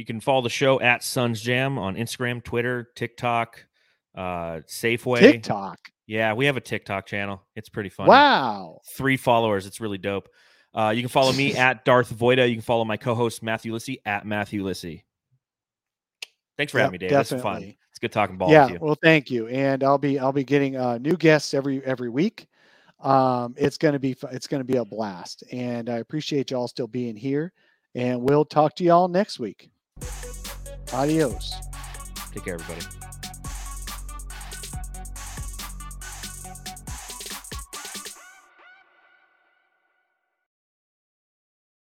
You can follow the show at Suns Jam on Instagram, Twitter, TikTok, uh, Safeway. TikTok. Yeah, we have a TikTok channel. It's pretty fun. Wow. Three followers. It's really dope. Uh, you can follow me at Darth Voita. You can follow my co-host Matthew Lissy at Matthew Lissy. Thanks for Yep, having me, Dave. This is fun. definitely. It's good talking ball yeah. with you. Well, thank you. And I'll be I'll be getting uh, new guests every every week. Um, it's gonna be it's gonna be a blast. And I appreciate y'all still being here. And we'll talk to y'all next week. Adios. Take care, everybody.